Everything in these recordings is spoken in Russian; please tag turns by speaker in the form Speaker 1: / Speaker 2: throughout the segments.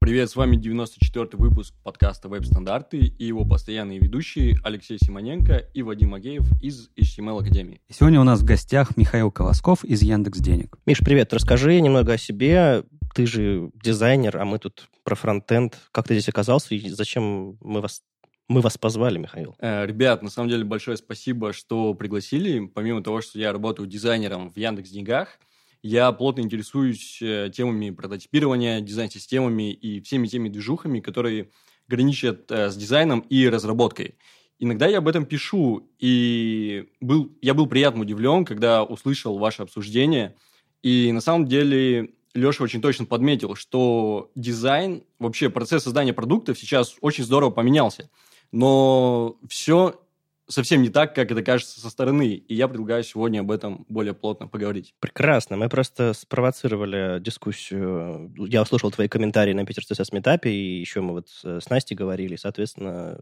Speaker 1: Привет, с вами 94-й выпуск подкаста «Веб-стандарты» и его постоянные ведущие Алексей Симоненко и Вадим Агеев из HTML Академии.
Speaker 2: Сегодня у нас в гостях Михаил Колосков из Яндекс Денег.
Speaker 3: Миш, привет. Расскажи немного о себе. Ты же дизайнер, а мы тут про фронтенд. Как ты здесь оказался и зачем мы вас мы вас позвали, Михаил.
Speaker 1: Э, ребят, на самом деле большое спасибо, что пригласили. Помимо того, что я работаю дизайнером в Яндекс Деньгах, я плотно интересуюсь э, темами прототипирования, дизайн-системами и всеми теми движухами, которые граничат э, с дизайном и разработкой. Иногда я об этом пишу, и был, я был приятно удивлен, когда услышал ваше обсуждение. И на самом деле Леша очень точно подметил, что дизайн, вообще процесс создания продуктов сейчас очень здорово поменялся. Но все совсем не так, как это кажется со стороны. И я предлагаю сегодня об этом более плотно поговорить.
Speaker 3: Прекрасно. Мы просто спровоцировали дискуссию. Я услышал твои комментарии на Питер CSS метапе, и еще мы вот с Настей говорили. Соответственно,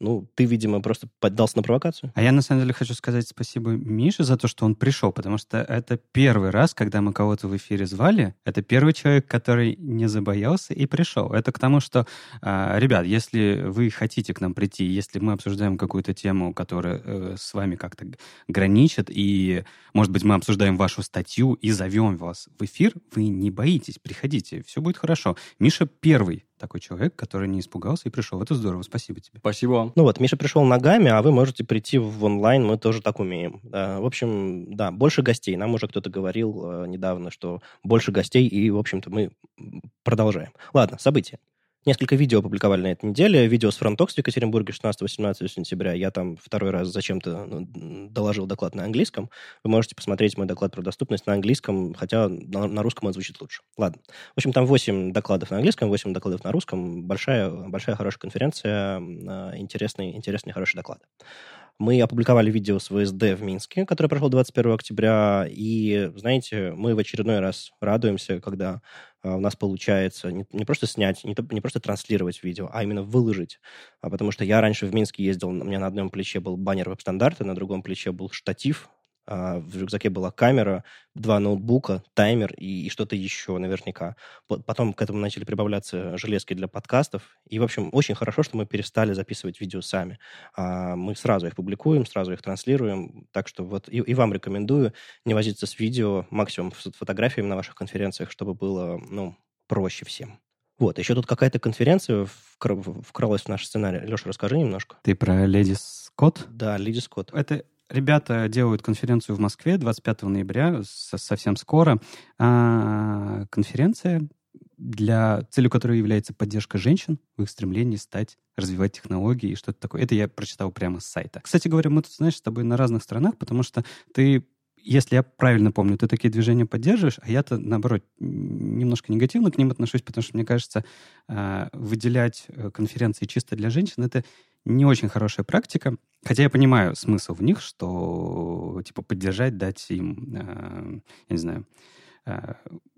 Speaker 3: ну, ты, видимо, просто поддался на провокацию.
Speaker 2: А я, на самом деле, хочу сказать спасибо Мише за то, что он пришел, потому что это первый раз, когда мы кого-то в эфире звали, это первый человек, который не забоялся и пришел. Это к тому, что, а, ребят, если вы хотите к нам прийти, если мы обсуждаем какую-то тему, которая э, с вами как-то граничит, и, может быть, мы обсуждаем вашу статью и зовем вас в эфир, вы не боитесь, приходите, все будет хорошо. Миша первый такой человек, который не испугался и пришел. Это здорово, спасибо тебе.
Speaker 1: Спасибо вам.
Speaker 3: Ну вот, Миша пришел ногами, а вы можете прийти в онлайн, мы тоже так умеем. Да, в общем, да, больше гостей. Нам уже кто-то говорил э, недавно, что больше гостей, и, в общем-то, мы продолжаем. Ладно, события. Несколько видео опубликовали на этой неделе. Видео с FrontTalks в Екатеринбурге 16-18 сентября. Я там второй раз зачем-то ну, доложил доклад на английском. Вы можете посмотреть мой доклад про доступность на английском, хотя на, русском он звучит лучше. Ладно. В общем, там 8 докладов на английском, 8 докладов на русском. Большая, большая хорошая конференция, интересный, интересный, хороший доклад. Мы опубликовали видео с ВСД в Минске, которое прошло 21 октября, и, знаете, мы в очередной раз радуемся, когда а, у нас получается не, не просто снять, не, не просто транслировать видео, а именно выложить. А, потому что я раньше в Минске ездил, у меня на одном плече был баннер веб-стандарта, на другом плече был штатив а, в рюкзаке была камера, два ноутбука, таймер и, и что-то еще наверняка. Потом к этому начали прибавляться железки для подкастов. И, в общем, очень хорошо, что мы перестали записывать видео сами. А мы сразу их публикуем, сразу их транслируем. Так что вот и, и вам рекомендую не возиться с видео, максимум с фотографиями на ваших конференциях, чтобы было, ну, проще всем. Вот, еще тут какая-то конференция вкралась в наш сценарий. Леша, расскажи немножко.
Speaker 2: Ты про Леди Скотт?
Speaker 3: Да, Леди Скотт.
Speaker 2: Это Ребята делают конференцию в Москве 25 ноября, совсем скоро. А, конференция, для целью которой является поддержка женщин в их стремлении стать, развивать технологии и что-то такое. Это я прочитал прямо с сайта. Кстати говоря, мы тут, знаешь, с тобой на разных странах, потому что ты если я правильно помню, ты такие движения поддерживаешь, а я-то, наоборот, немножко негативно к ним отношусь, потому что, мне кажется, а, выделять э, конференции чисто для женщин — это не очень хорошая практика. Хотя я понимаю смысл в них, что типа поддержать, дать им, э, я не знаю, э,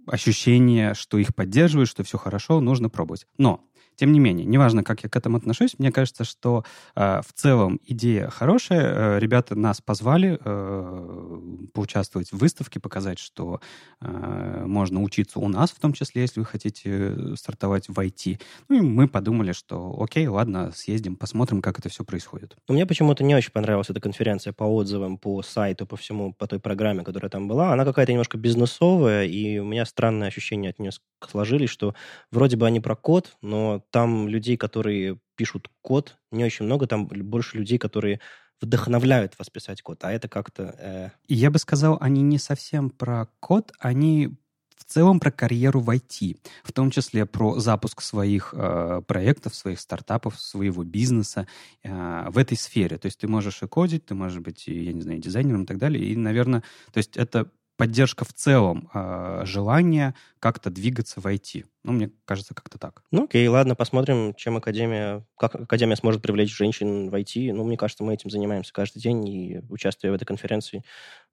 Speaker 2: ощущение, что их поддерживают, что все хорошо, нужно пробовать. Но тем не менее, неважно, как я к этому отношусь, мне кажется, что э, в целом идея хорошая. Э, ребята нас позвали э, поучаствовать в выставке, показать, что э, можно учиться у нас, в том числе, если вы хотите стартовать в IT. Ну и мы подумали, что окей, ладно, съездим, посмотрим, как это все происходит.
Speaker 3: Мне почему-то не очень понравилась эта конференция по отзывам, по сайту, по всему, по той программе, которая там была. Она какая-то немножко бизнесовая, и у меня странное ощущение от нее сложились, что вроде бы они про код, но там людей, которые пишут код, не очень много, там больше людей, которые вдохновляют вас писать код, а это как-то... Э...
Speaker 2: Я бы сказал, они не совсем про код, они в целом про карьеру в IT, в том числе про запуск своих э, проектов, своих стартапов, своего бизнеса э, в этой сфере. То есть ты можешь и кодить, ты можешь быть, я не знаю, дизайнером и так далее. И, наверное, то есть это поддержка в целом э, желания как-то двигаться в IT. Ну, мне кажется, как-то так.
Speaker 3: Ну, окей, ладно, посмотрим, чем Академия, как Академия сможет привлечь женщин в IT. Ну, мне кажется, мы этим занимаемся каждый день, и участвуя в этой конференции,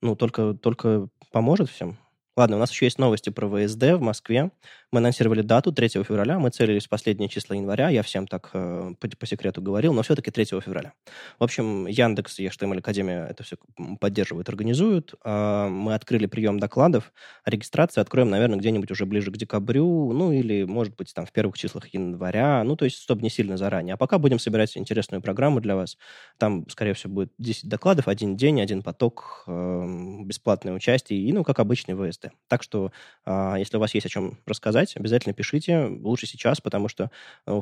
Speaker 3: ну, только, только поможет всем. Ладно, у нас еще есть новости про ВСД в Москве. Мы анонсировали дату 3 февраля, мы целились в последние числа января, я всем так э, по, по секрету говорил, но все-таки 3 февраля. В общем, Яндекс и HTML Академия это все поддерживают, организуют. Э, мы открыли прием докладов, а регистрацию откроем, наверное, где-нибудь уже ближе к декабрю, ну или, может быть, там в первых числах января, ну то есть, чтобы не сильно заранее. А пока будем собирать интересную программу для вас. Там, скорее всего, будет 10 докладов, один день, один поток, э, бесплатное участие и, ну, как обычный ВСД. Так что, э, если у вас есть о чем рассказать, обязательно пишите. Лучше сейчас, потому что, э,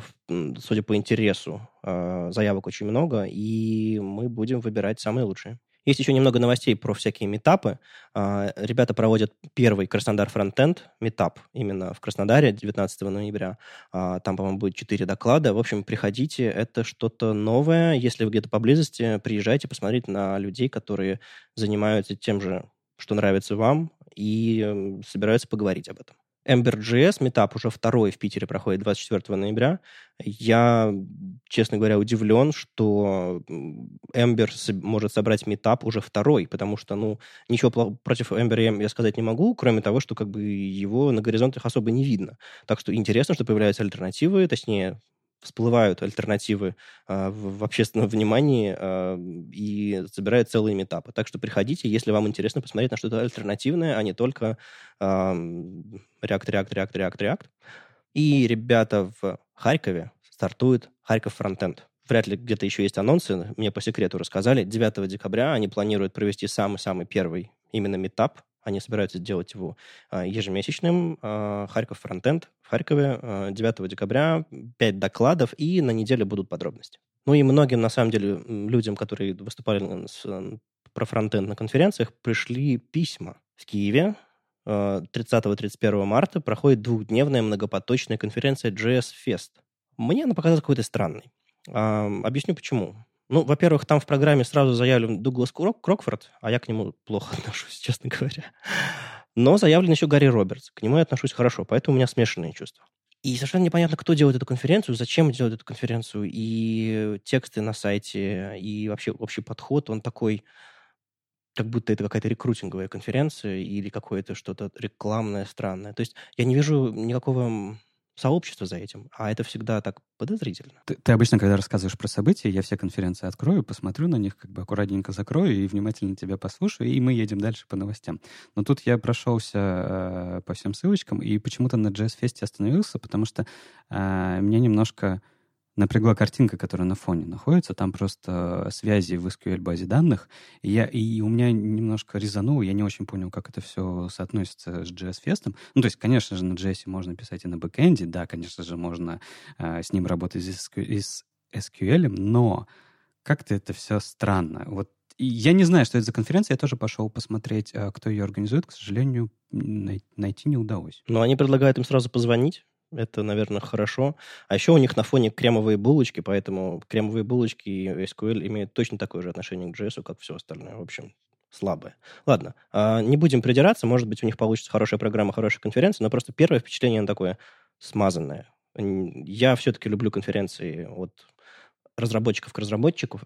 Speaker 3: судя по интересу, э, заявок очень много, и мы будем выбирать самые лучшие. Есть еще немного новостей про всякие метапы. А, ребята проводят первый Краснодар Фронтенд метап именно в Краснодаре 19 ноября. А, там, по-моему, будет 4 доклада. В общем, приходите, это что-то новое. Если вы где-то поблизости, приезжайте посмотреть на людей, которые занимаются тем же, что нравится вам, и собираются поговорить об этом. Ember.js метап уже второй в Питере проходит 24 ноября. Я, честно говоря, удивлен, что Ember может собрать метап уже второй, потому что, ну, ничего против Ember я сказать не могу, кроме того, что как бы его на горизонтах особо не видно. Так что интересно, что появляются альтернативы, точнее, всплывают альтернативы э, в, общественном внимании э, и собирают целые метапы. Так что приходите, если вам интересно посмотреть на что-то альтернативное, а не только э, React, React, React, React, React. И ребята в Харькове стартуют Харьков фронтенд. Вряд ли где-то еще есть анонсы, мне по секрету рассказали. 9 декабря они планируют провести самый-самый первый именно метап они собираются сделать его а, ежемесячным. А, Харьков фронтенд в Харькове 9 а, декабря. 5 докладов, и на неделе будут подробности. Ну и многим, на самом деле, людям, которые выступали с, про фронтенд на конференциях, пришли письма. В Киеве 30-31 марта проходит двухдневная многопоточная конференция JS Fest. Мне она показалась какой-то странной. Объясню почему. Ну, во-первых, там в программе сразу заявлен Дуглас Крок, Крокфорд, а я к нему плохо отношусь, честно говоря. Но заявлен еще Гарри Робертс. К нему я отношусь хорошо, поэтому у меня смешанные чувства. И совершенно непонятно, кто делает эту конференцию, зачем делает эту конференцию, и тексты на сайте, и вообще общий подход, он такой, как будто это какая-то рекрутинговая конференция или какое-то что-то рекламное, странное. То есть я не вижу никакого сообщество за этим, а это всегда так подозрительно.
Speaker 2: Ты, ты обычно, когда рассказываешь про события, я все конференции открою, посмотрю на них, как бы аккуратненько закрою и внимательно тебя послушаю, и мы едем дальше по новостям. Но тут я прошелся э, по всем ссылочкам и почему-то на Fest остановился, потому что э, меня немножко напрягла картинка, которая на фоне находится. Там просто связи в SQL базе данных. И, я, и у меня немножко резануло. Я не очень понял, как это все соотносится с JS Fest. Ну, то есть, конечно же, на JS можно писать и на бэкэнде. Да, конечно же, можно э, с ним работать из, из SQL, но как-то это все странно. Вот и я не знаю, что это за конференция. Я тоже пошел посмотреть, э, кто ее организует. К сожалению, найти не удалось.
Speaker 3: Но они предлагают им сразу позвонить это, наверное, хорошо. А еще у них на фоне кремовые булочки, поэтому кремовые булочки и SQL имеют точно такое же отношение к JS, как все остальное. В общем, слабое. Ладно, а, не будем придираться. Может быть, у них получится хорошая программа, хорошая конференция, но просто первое впечатление такое смазанное. Я все-таки люблю конференции от разработчиков к разработчиков,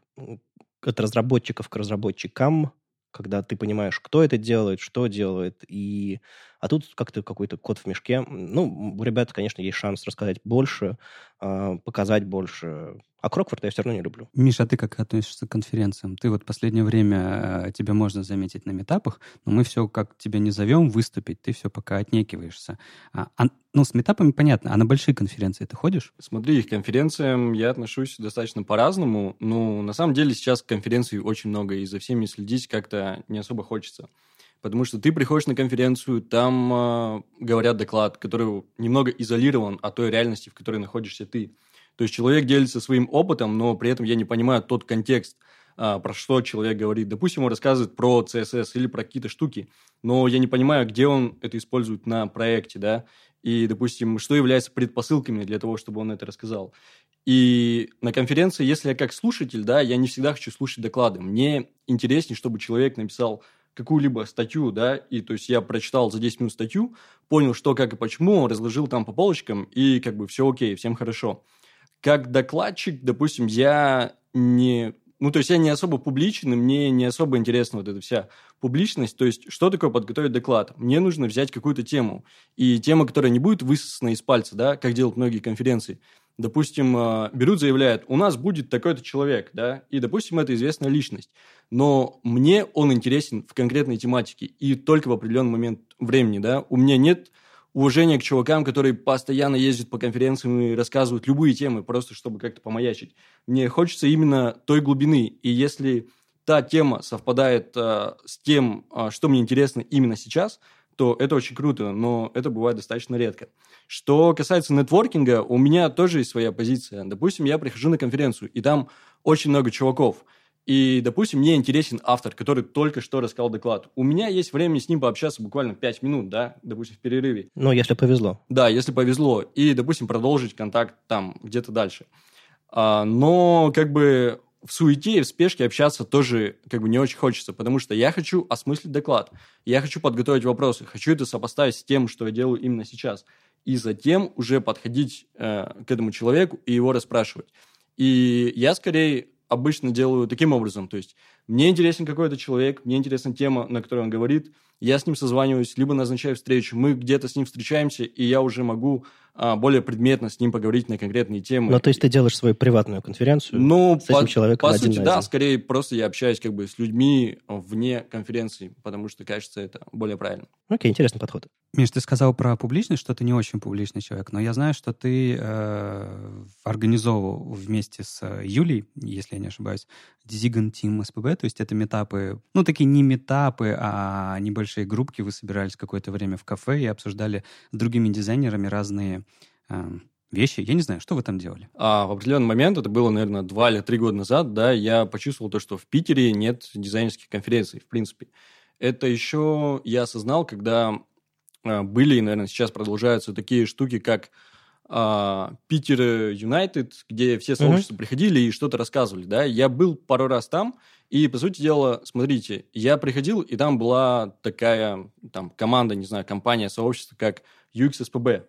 Speaker 3: от разработчиков к разработчикам, когда ты понимаешь, кто это делает, что делает, и а тут как-то какой-то кот в мешке. Ну, у ребят, конечно, есть шанс рассказать больше, а, показать больше. А Крокфорда я все равно не люблю.
Speaker 2: Миша, а ты как относишься к конференциям? Ты вот последнее время, э, тебя можно заметить на метапах, но мы все, как тебя не зовем выступить, ты все пока отнекиваешься. А, а, ну, с метапами понятно, а на большие конференции ты ходишь?
Speaker 1: Смотри, к конференциям я отношусь достаточно по-разному. Ну, на самом деле сейчас конференций очень много, и за всеми следить как-то не особо хочется. Потому что ты приходишь на конференцию, там э, говорят доклад, который немного изолирован от той реальности, в которой находишься ты. То есть человек делится своим опытом, но при этом я не понимаю тот контекст, э, про что человек говорит. Допустим, он рассказывает про CSS или про какие-то штуки, но я не понимаю, где он это использует на проекте, да, и, допустим, что является предпосылками для того, чтобы он это рассказал. И на конференции, если я как слушатель, да, я не всегда хочу слушать доклады. Мне интереснее, чтобы человек написал какую-либо статью, да, и то есть я прочитал за 10 минут статью, понял, что, как и почему, разложил там по полочкам, и как бы все окей, всем хорошо. Как докладчик, допустим, я не ну, то есть я не особо публичен, и мне не особо интересна вот эта вся публичность. То есть что такое подготовить доклад? Мне нужно взять какую-то тему. И тема, которая не будет высосана из пальца, да, как делают многие конференции. Допустим, э, берут, заявляют, у нас будет такой-то человек, да, и, допустим, это известная личность. Но мне он интересен в конкретной тематике и только в определенный момент времени, да. У меня нет уважение к чувакам, которые постоянно ездят по конференциям и рассказывают любые темы, просто чтобы как-то помаячить. Мне хочется именно той глубины. И если та тема совпадает э, с тем, э, что мне интересно именно сейчас, то это очень круто, но это бывает достаточно редко. Что касается нетворкинга, у меня тоже есть своя позиция. Допустим, я прихожу на конференцию, и там очень много чуваков – и, допустим, мне интересен автор, который только что рассказал доклад. У меня есть время с ним пообщаться буквально 5 минут, да, допустим, в перерыве.
Speaker 3: Ну, если повезло.
Speaker 1: Да, если повезло. И, допустим, продолжить контакт там, где-то дальше. А, но, как бы, в суете и в спешке общаться тоже как бы не очень хочется, потому что я хочу осмыслить доклад, я хочу подготовить вопросы, хочу это сопоставить с тем, что я делаю именно сейчас, и затем уже подходить э, к этому человеку и его расспрашивать. И я скорее обычно делаю таким образом. То есть мне интересен какой-то человек, мне интересна тема, на которой он говорит, я с ним созваниваюсь, либо назначаю встречу, мы где-то с ним встречаемся, и я уже могу а, более предметно с ним поговорить на конкретные темы.
Speaker 3: Ну, то есть ты делаешь свою приватную конференцию
Speaker 1: ну,
Speaker 3: с этим по, человеком
Speaker 1: по один сути, да, скорее просто я общаюсь как бы с людьми вне конференции, потому что, кажется, это более правильно.
Speaker 3: Окей, интересный подход.
Speaker 2: Миш, ты сказал про публичность, что ты не очень публичный человек, но я знаю, что ты э, организовывал вместе с Юлей, если я не ошибаюсь, Dizigan Team СПБ, то есть это метапы, ну, такие не метапы, а небольшие группки, вы собирались какое-то время в кафе и обсуждали с другими дизайнерами разные э, вещи. Я не знаю, что вы там делали?
Speaker 1: А, в определенный момент, это было, наверное, два или три года назад, да, я почувствовал то, что в Питере нет дизайнерских конференций, в принципе. Это еще я осознал, когда э, были и, наверное, сейчас продолжаются такие штуки, как а, Питер Юнайтед, где все сообщества mm-hmm. приходили и что-то рассказывали, да. Я был пару раз там, и, по сути дела, смотрите, я приходил, и там была такая там команда, не знаю, компания, сообщество, как UXSPB.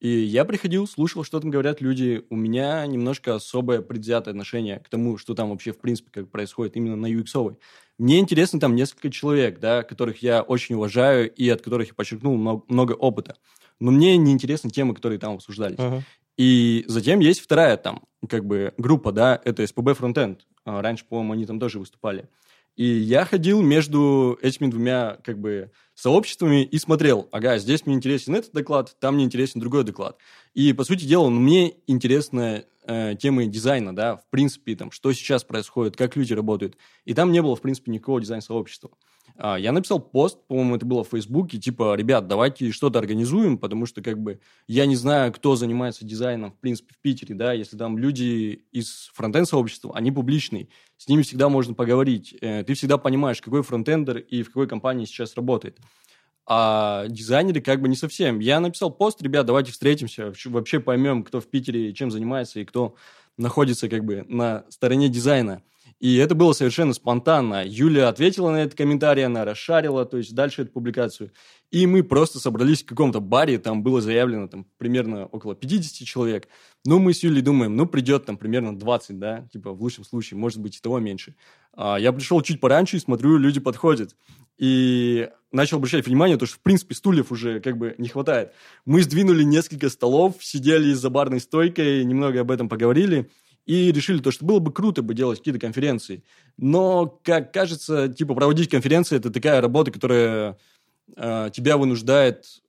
Speaker 1: И я приходил, слушал, что там говорят люди. У меня немножко особое предвзятое отношение к тому, что там вообще, в принципе, как происходит именно на UX. Мне интересно там несколько человек, да, которых я очень уважаю и от которых я подчеркнул много, много опыта. Но мне не интересны темы, которые там обсуждались. Uh-huh. И затем есть вторая там, как бы, группа, да, это SPB Frontend. А, раньше, по-моему, они там тоже выступали. И я ходил между этими двумя как бы сообществами и смотрел, ага, здесь мне интересен этот доклад, там мне интересен другой доклад. И, по сути дела, ну, мне интересна э, тема дизайна, да, в принципе, там, что сейчас происходит, как люди работают. И там не было, в принципе, никакого дизайн-сообщества. А, я написал пост, по-моему, это было в Фейсбуке, типа, ребят, давайте что-то организуем, потому что, как бы, я не знаю, кто занимается дизайном, в принципе, в Питере, да, если там люди из фронтенд-сообщества, они публичные, с ними всегда можно поговорить, э, ты всегда понимаешь, какой фронтендер и в какой компании сейчас работает. А дизайнеры как бы не совсем. Я написал пост, ребят, давайте встретимся, вообще поймем, кто в Питере чем занимается и кто находится как бы на стороне дизайна. И это было совершенно спонтанно. Юля ответила на этот комментарий, она расшарила, то есть дальше эту публикацию. И мы просто собрались в каком-то баре, там было заявлено там примерно около 50 человек. Ну, мы с Юлей думаем, ну, придет там примерно 20, да, типа в лучшем случае, может быть, и того меньше. А я пришел чуть пораньше и смотрю, люди подходят. И начал обращать внимание, то, что, в принципе, стульев уже как бы не хватает. Мы сдвинули несколько столов, сидели за барной стойкой, немного об этом поговорили и решили то, что было бы круто бы делать какие-то конференции. Но, как кажется, типа проводить конференции – это такая работа, которая э, тебя вынуждает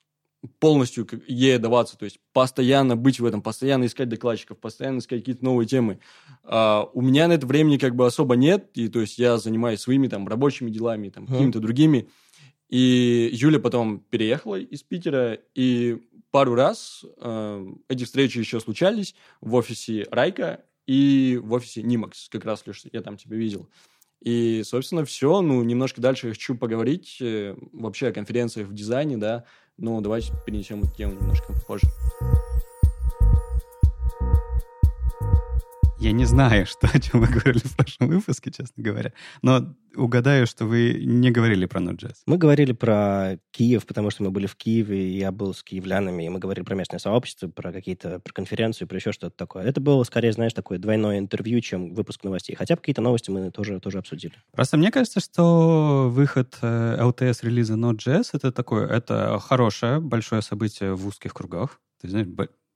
Speaker 1: полностью ей отдаваться, то есть постоянно быть в этом, постоянно искать докладчиков, постоянно искать какие-то новые темы. А, у меня на это времени как бы особо нет, и то есть я занимаюсь своими там рабочими делами, там, какими-то другими. И Юля потом переехала из Питера, и пару раз э, эти встречи еще случались в офисе Райка, и в офисе Nimax, как раз, Леш, я там тебя видел. И, собственно, все. Ну, немножко дальше хочу поговорить э, вообще о конференциях в дизайне, да. Но давайте перенесем эту тему немножко позже.
Speaker 2: Я не знаю, что, о чем вы говорили в прошлом выпуске, честно говоря. Но угадаю, что вы не говорили про Node.js.
Speaker 3: Мы говорили про Киев, потому что мы были в Киеве, и я был с киевлянами, и мы говорили про местное сообщество, про какие-то, про конференцию, про еще что-то такое. Это было, скорее, знаешь, такое двойное интервью, чем выпуск новостей. Хотя какие-то новости мы тоже, тоже обсудили.
Speaker 2: Просто мне кажется, что выход LTS-релиза э, Node.js — это такое, это хорошее, большое событие в узких кругах. Ты знаешь,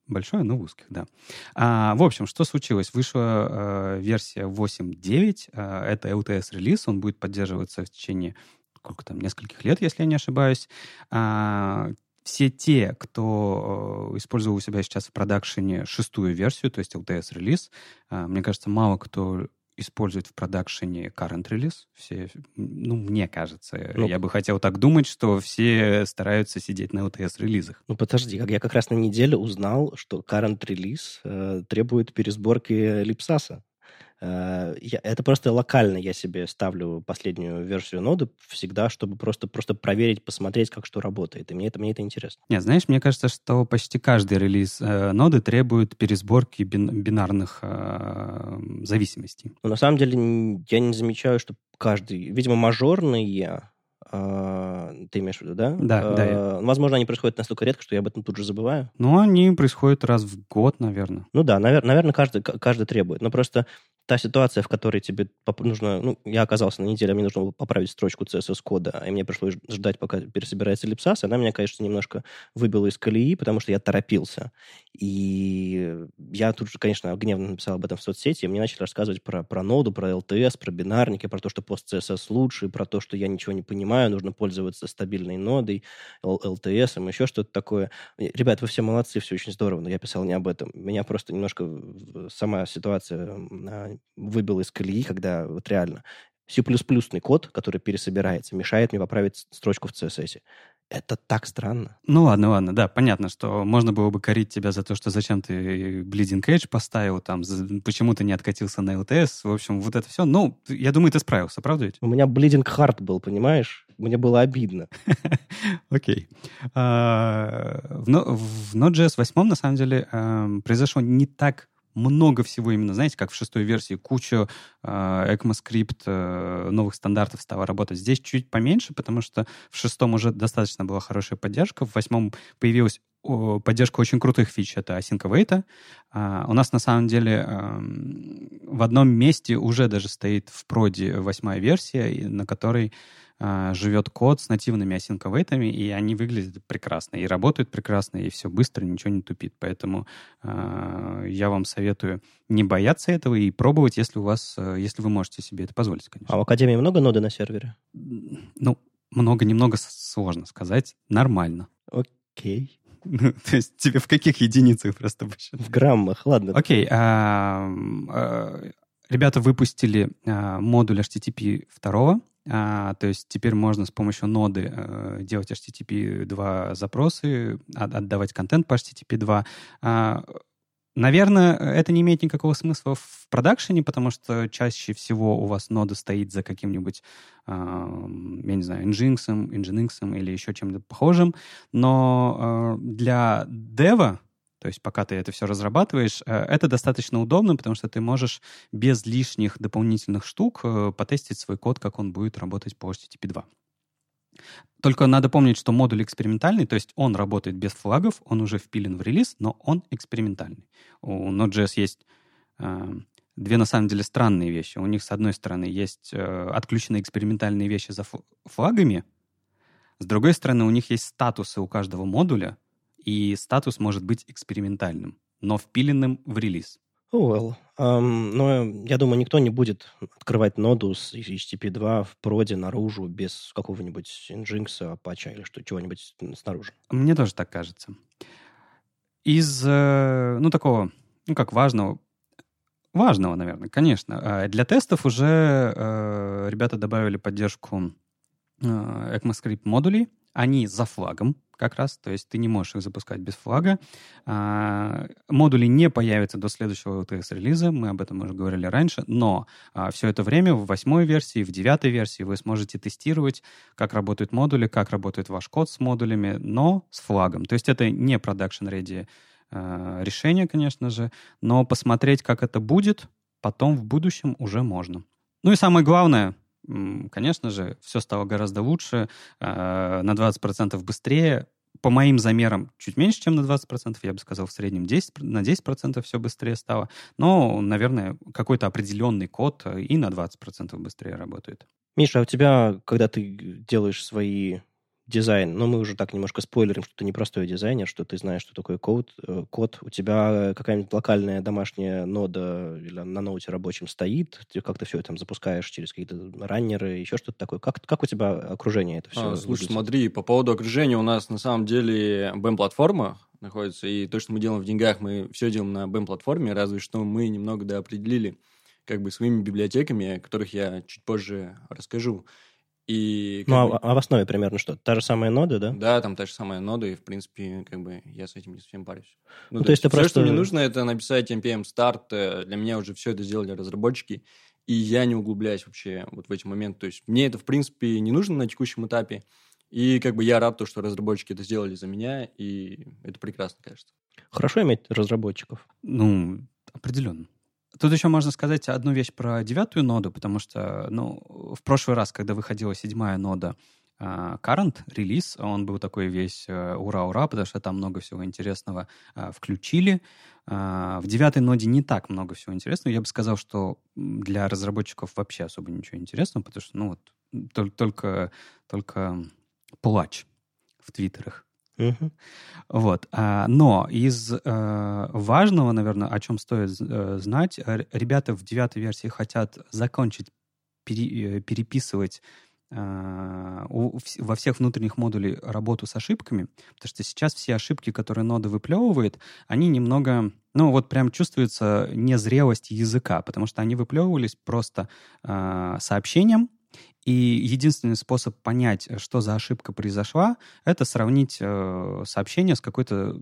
Speaker 2: Большое, но в узких, да. А, в общем, что случилось? Вышла э, версия 8.9. Э, это LTS-релиз. Он будет поддерживаться в течение сколько там, нескольких лет, если я не ошибаюсь. А, все те, кто э, использовал у себя сейчас в продакшене шестую версию, то есть LTS-релиз, э, мне кажется, мало кто используют в продакшене current release. Все, ну, мне кажется, ну, я бы хотел так думать, что все стараются сидеть на LTS-релизах.
Speaker 3: Ну, подожди, я как раз на неделе узнал, что current release э, требует пересборки липсаса. Э, я, это просто локально я себе ставлю последнюю версию ноды всегда, чтобы просто, просто проверить, посмотреть, как что работает. И мне это, мне это интересно.
Speaker 2: Нет, знаешь, мне кажется, что почти каждый релиз э, ноды требует пересборки бин, бинарных э, зависимостей.
Speaker 3: Но на самом деле я не замечаю, что каждый... Видимо, мажорные а, ты имеешь в виду, да?
Speaker 2: Да,
Speaker 3: а,
Speaker 2: да. Я...
Speaker 3: Возможно, они происходят настолько редко, что я об этом тут же забываю.
Speaker 2: Ну, они происходят раз в год, наверное.
Speaker 3: Ну да, навер- наверное, каждый, каждый требует. Но просто та ситуация, в которой тебе нужно... Ну, я оказался на неделе, мне нужно было поправить строчку CSS-кода, и мне пришлось ждать, пока пересобирается липсас. Она меня, конечно, немножко выбила из колеи, потому что я торопился. И я тут же, конечно, гневно написал об этом в соцсети, и мне начали рассказывать про, про ноду, про LTS, про бинарники, про то, что пост CSS лучше, про то, что я ничего не понимаю, нужно пользоваться стабильной нодой, LTS, еще что-то такое. Ребят, вы все молодцы, все очень здорово, но я писал не об этом. Меня просто немножко сама ситуация а, выбил из колеи, когда вот реально C++ код, который пересобирается, мешает мне поправить строчку в CSS. Это так странно.
Speaker 2: Ну ладно, ладно, да, понятно, что можно было бы корить тебя за то, что зачем ты Bleeding Edge поставил, там, почему ты не откатился на LTS, в общем, вот это все. Ну, я думаю, ты справился, правда ведь?
Speaker 3: У меня Bleeding Heart был, понимаешь? Мне было обидно.
Speaker 2: Окей. А, в Node.js 8 на самом деле эм, произошло не так много всего именно, знаете, как в шестой версии, куча э, ECMAScript э, новых стандартов стало работать. Здесь чуть поменьше, потому что в шестом уже достаточно была хорошая поддержка, в восьмом появилась о, поддержка очень крутых фич, это Async Await. А, у нас на самом деле э, в одном месте уже даже стоит в проде восьмая версия, на которой а, живет код с нативными асинковейтами, и они выглядят прекрасно, и работают прекрасно, и все быстро, ничего не тупит. Поэтому э, я вам советую не бояться этого и пробовать, если у вас, э, если вы можете себе это позволить, конечно.
Speaker 3: А в Академии много ноды на сервере?
Speaker 2: Ну, много-немного сложно сказать. Нормально.
Speaker 3: Окей.
Speaker 2: Ну, то есть тебе в каких единицах просто посчитать?
Speaker 3: В граммах, ладно.
Speaker 2: Окей. А, ребята выпустили модуль HTTP 2, а, то есть теперь можно с помощью ноды э, делать HTTP 2 запросы, от, отдавать контент по HTTP 2. А, наверное, это не имеет никакого смысла в продакшене, потому что чаще всего у вас нода стоит за каким-нибудь, э, я не знаю, Nginx, Nginx или еще чем-то похожим. Но э, для дева то есть пока ты это все разрабатываешь, э, это достаточно удобно, потому что ты можешь без лишних дополнительных штук э, потестить свой код, как он будет работать по HTTP 2. Только надо помнить, что модуль экспериментальный, то есть он работает без флагов, он уже впилен в релиз, но он экспериментальный. У Node.js есть э, две, на самом деле, странные вещи. У них, с одной стороны, есть э, отключенные экспериментальные вещи за флагами, с другой стороны, у них есть статусы у каждого модуля, и статус может быть экспериментальным, но впиленным в релиз.
Speaker 3: Oh, well. Um, но я думаю, никто не будет открывать ноду с HTTP 2 в проде наружу без какого-нибудь Nginx, Apache или что, чего-нибудь снаружи.
Speaker 2: Мне тоже так кажется. Из, э, ну, такого, ну, как важного, важного, наверное, конечно. А для тестов уже э, ребята добавили поддержку э, ECMAScript модулей. Они за флагом, как раз, то есть ты не можешь их запускать без флага. А, модули не появятся до следующего LTS-релиза, мы об этом уже говорили раньше, но а, все это время в восьмой версии, в девятой версии вы сможете тестировать, как работают модули, как работает ваш код с модулями, но с флагом. То есть это не production-ready а, решение, конечно же, но посмотреть, как это будет, потом в будущем уже можно. Ну и самое главное, конечно же, все стало гораздо лучше, э, на 20% быстрее. По моим замерам, чуть меньше, чем на 20%, я бы сказал, в среднем 10, на 10% все быстрее стало. Но, наверное, какой-то определенный код и на 20% быстрее работает.
Speaker 3: Миша, а у тебя, когда ты делаешь свои дизайн, но мы уже так немножко спойлерим, что ты не простой дизайнер, что ты знаешь, что такое код. Э, код. У тебя какая-нибудь локальная домашняя нода или на ноуте рабочем стоит, ты как-то все это там запускаешь через какие-то раннеры, еще что-то такое. Как, как у тебя окружение это все?
Speaker 1: А, слушай, выглядит? смотри, по поводу окружения у нас на самом деле BEM-платформа находится, и то, что мы делаем в деньгах, мы все делаем на BEM-платформе, разве что мы немного доопределили как бы своими библиотеками, о которых я чуть позже расскажу. И,
Speaker 3: ну, бы, а, а в основе примерно что? Та же самая нода, да?
Speaker 1: Да, там та же самая нода, и, в принципе, как бы я с этим не совсем парюсь.
Speaker 3: Ну, ну то, есть, есть
Speaker 1: все,
Speaker 3: просто...
Speaker 1: что мне нужно, это написать npm start. Э, для меня уже все это сделали разработчики, и я не углубляюсь вообще вот в эти моменты. То есть мне это, в принципе, не нужно на текущем этапе, и как бы я рад, то, что разработчики это сделали за меня, и это прекрасно, кажется.
Speaker 3: Хорошо иметь разработчиков?
Speaker 2: Ну, определенно. Тут еще можно сказать одну вещь про девятую ноду, потому что, ну, в прошлый раз, когда выходила седьмая нода, а, Current релиз, он был такой весь э, ура-ура, потому что там много всего интересного а, включили. А, в девятой ноде не так много всего интересного. Я бы сказал, что для разработчиков вообще особо ничего интересного, потому что, ну вот, только, только плач в твиттерах.
Speaker 3: Угу.
Speaker 2: Вот. А, но из э, важного, наверное, о чем стоит э, знать, ребята в девятой версии хотят закончить пере, э, переписывать во всех внутренних модулей работу с ошибками, потому что сейчас все ошибки, которые нода выплевывает, они немного, ну вот прям чувствуется незрелость языка, потому что они выплевывались просто э, сообщением, и единственный способ понять, что за ошибка произошла, это сравнить э, сообщение с какой-то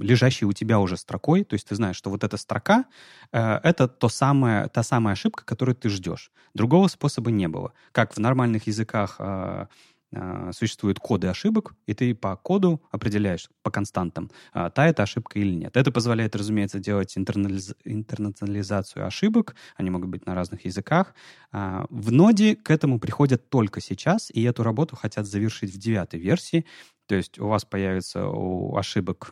Speaker 2: лежащей у тебя уже строкой. То есть ты знаешь, что вот эта строка э, это то самое, та самая ошибка, которую ты ждешь. Другого способа не было. Как в нормальных языках э, а, существуют коды ошибок, и ты по коду определяешь, по константам, а, та это ошибка или нет. Это позволяет, разумеется, делать интернализ... интернационализацию ошибок, они могут быть на разных языках. А, в ноде к этому приходят только сейчас, и эту работу хотят завершить в девятой версии, то есть у вас появится у ошибок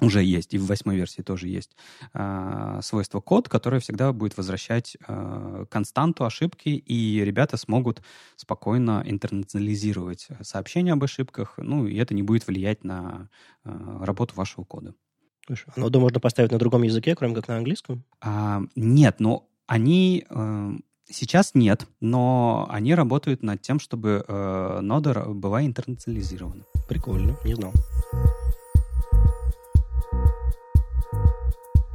Speaker 2: уже есть, и в восьмой версии тоже есть э, свойство код, которое всегда будет возвращать э, константу ошибки, и ребята смогут спокойно интернационализировать сообщения об ошибках, ну, и это не будет влиять на э, работу вашего кода.
Speaker 3: Слушай, а ноду можно поставить на другом языке, кроме как на английском?
Speaker 2: А, нет, но они... Э, Сейчас нет, но они работают над тем, чтобы э, нода была интернационализирована.
Speaker 3: Прикольно, не знал.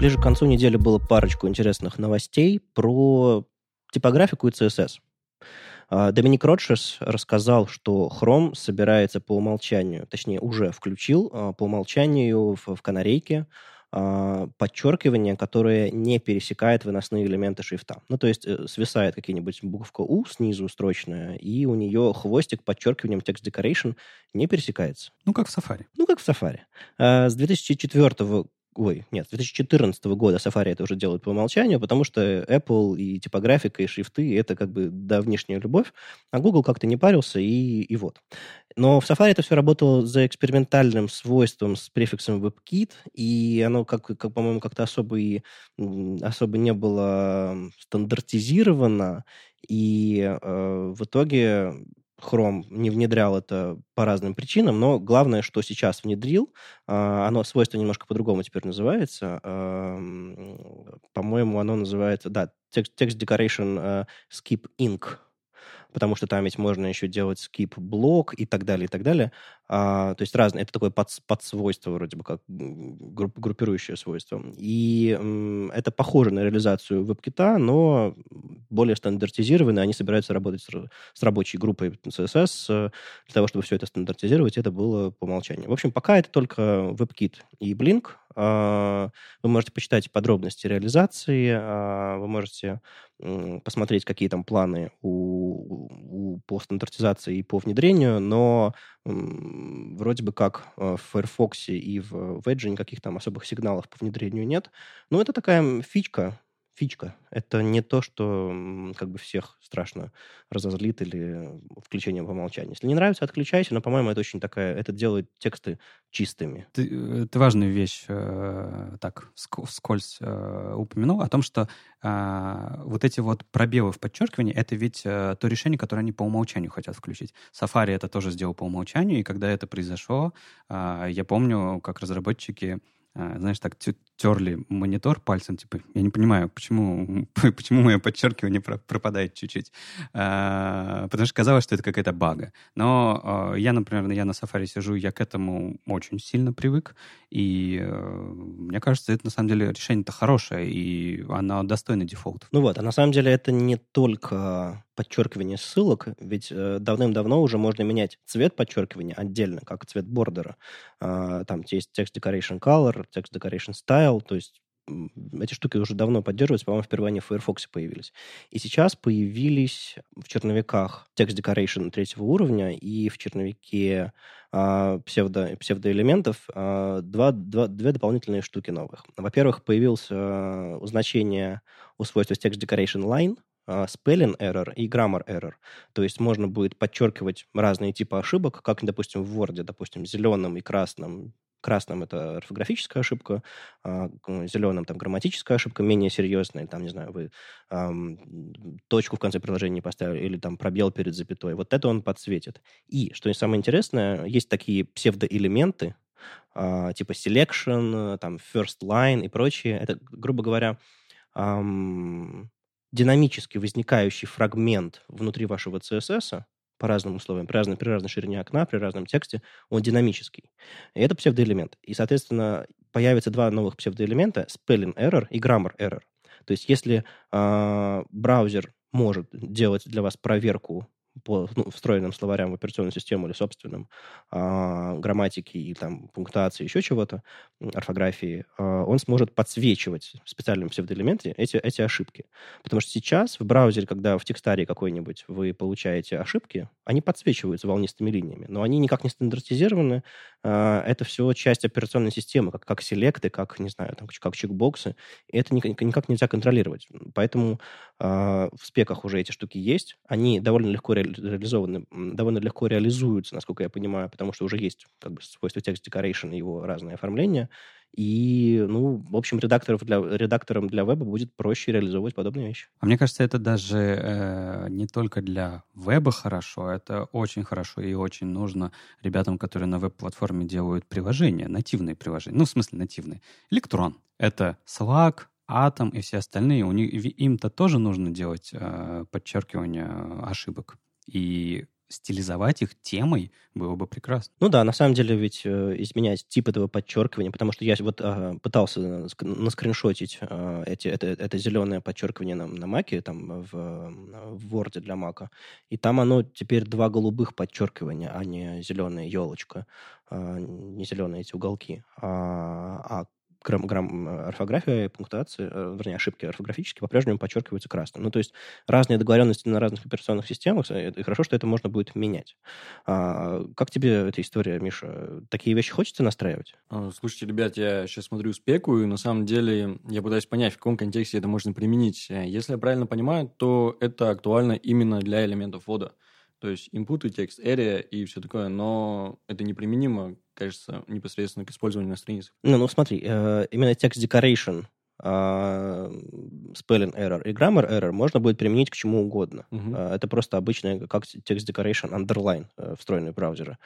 Speaker 3: Ближе к концу недели было парочку интересных новостей про типографику и CSS. А, Доминик Ротшес рассказал, что Chrome собирается по умолчанию, точнее, уже включил а, по умолчанию в, в канарейке а, подчеркивание, которое не пересекает выносные элементы шрифта. Ну, то есть э, свисает какие-нибудь буковка U снизу строчная, и у нее хвостик подчеркиванием text decoration не пересекается.
Speaker 2: Ну, как в Safari.
Speaker 3: Ну, как в Safari. С 2004 ой, нет, с 2014 года Safari это уже делают по умолчанию, потому что Apple и типографика, и шрифты — это как бы давнишняя любовь, а Google как-то не парился, и, и вот. Но в Safari это все работало за экспериментальным свойством с префиксом WebKit, и оно, как, как по-моему, как-то особо, и, особо не было стандартизировано, и э, в итоге Chrome не внедрял это по разным причинам, но главное, что сейчас внедрил, а, оно свойство немножко по-другому теперь называется. По-моему, оно называется, да, Text, Decoration э, Skip Ink потому что там ведь можно еще делать skip блок и так далее, и так далее. А, то есть разные, это такое под, подсвойство вроде бы, как групп, группирующее свойство. И м, это похоже на реализацию WebKit, но более стандартизированно. Они собираются работать с, с рабочей группой CSS для того, чтобы все это стандартизировать. Это было по умолчанию. В общем, пока это только WebKit и Blink. А, вы можете почитать подробности реализации, а, вы можете посмотреть, какие там планы у, у, по стандартизации и по внедрению, но вроде бы как э, в Firefox и в Edge никаких там особых сигналов по внедрению нет. Но это такая фичка, фичка. Это не то, что как бы всех страшно разозлит или включение по умолчанию. Если не нравится, отключайся, но, по-моему, это очень такая... Это делает тексты чистыми.
Speaker 2: Ты, э, ты важную вещь э, так вскользь э, упомянул о том, что э, вот эти вот пробелы в подчеркивании, это ведь э, то решение, которое они по умолчанию хотят включить. Safari это тоже сделал по умолчанию, и когда это произошло, э, я помню, как разработчики а, знаешь, так терли монитор пальцем, типа, я не понимаю, почему, почему мое подчеркивание пропадает чуть-чуть. А, потому что казалось, что это какая-то бага. Но а, я, например, я на Safari сижу, я к этому очень сильно привык, и э, мне кажется, это на самом деле решение-то хорошее, и оно достойно дефолтов.
Speaker 3: Ну вот, а на самом деле это не только подчеркивание ссылок, ведь э, давным-давно уже можно менять цвет подчеркивания отдельно, как цвет бордера. Э, там есть text decoration color, text decoration style, то есть эти штуки уже давно поддерживаются, по-моему, впервые они в Firefox появились. И сейчас появились в черновиках text decoration третьего уровня и в черновике а, псевдо, псевдоэлементов а, два, два, две дополнительные штуки новых. Во-первых, появилось а, значение у свойства text decoration line, spelling error и grammar error. То есть можно будет подчеркивать разные типы ошибок, как, допустим, в Word, допустим, зеленым и красным. Красным это орфографическая ошибка, а зеленым там грамматическая ошибка, менее серьезная, там, не знаю, вы эм, точку в конце приложения не поставили или там пробел перед запятой. Вот это он подсветит. И, что самое интересное, есть такие псевдоэлементы, э, типа selection, там, first line и прочее. Это, грубо говоря, эм, динамически возникающий фрагмент внутри вашего CSS по разным условиям, при разной, при разной ширине окна, при разном тексте, он динамический. И это псевдоэлемент. И, соответственно, появятся два новых псевдоэлемента, spelling error и grammar error. То есть если э, браузер может делать для вас проверку по ну, встроенным словарям в операционную систему или собственным э, грамматики и там пунктуации, еще чего-то, орфографии, э, он сможет подсвечивать в специальном псевдоэлементе эти, эти ошибки. Потому что сейчас в браузере, когда в текстаре какой-нибудь вы получаете ошибки, они подсвечиваются волнистыми линиями, но они никак не стандартизированы. Э, это все часть операционной системы, как, как селекты, как, не знаю, там, как чекбоксы. И это никак, никак нельзя контролировать. Поэтому э, в спеках уже эти штуки есть. Они довольно легко реализованы, довольно легко реализуются, насколько я понимаю, потому что уже есть как бы свойство text decoration и его разные оформления. И, ну, в общем, редакторов для, редакторам для веба будет проще реализовывать подобные вещи.
Speaker 2: А мне кажется, это даже э, не только для веба хорошо, это очень хорошо и очень нужно ребятам, которые на веб-платформе делают приложения, нативные приложения. Ну, в смысле нативные. Электрон. Это Slack, Atom и все остальные. У них, им-то тоже нужно делать э, подчеркивание ошибок. И стилизовать их темой было бы прекрасно.
Speaker 3: Ну да, на самом деле ведь э, изменять тип этого подчеркивания, потому что я вот э, пытался наскриншотить э, эти, это, это зеленое подчеркивание на, на Маке, там в, в Word для Мака, и там оно теперь два голубых подчеркивания, а не зеленая елочка, э, не зеленые эти уголки. А, а грамм, грамм орфография и пунктуация, э, вернее, ошибки орфографические по-прежнему подчеркиваются красным. Ну, то есть разные договоренности на разных операционных системах, э, и хорошо, что это можно будет менять. А, как тебе эта история, Миша? Такие вещи хочется настраивать?
Speaker 1: А, слушайте, ребят, я сейчас смотрю спеку, и на самом деле я пытаюсь понять, в каком контексте это можно применить. Если я правильно понимаю, то это актуально именно для элементов ввода. То есть input и текст, area и все такое, но это неприменимо, кажется, непосредственно к использованию на страницах.
Speaker 3: Ну, ну смотри, э, именно текст decoration, э, spelling error и grammar error можно будет применить к чему угодно. Э, это просто обычная, как текст decoration underline, э, встроенные браузеры.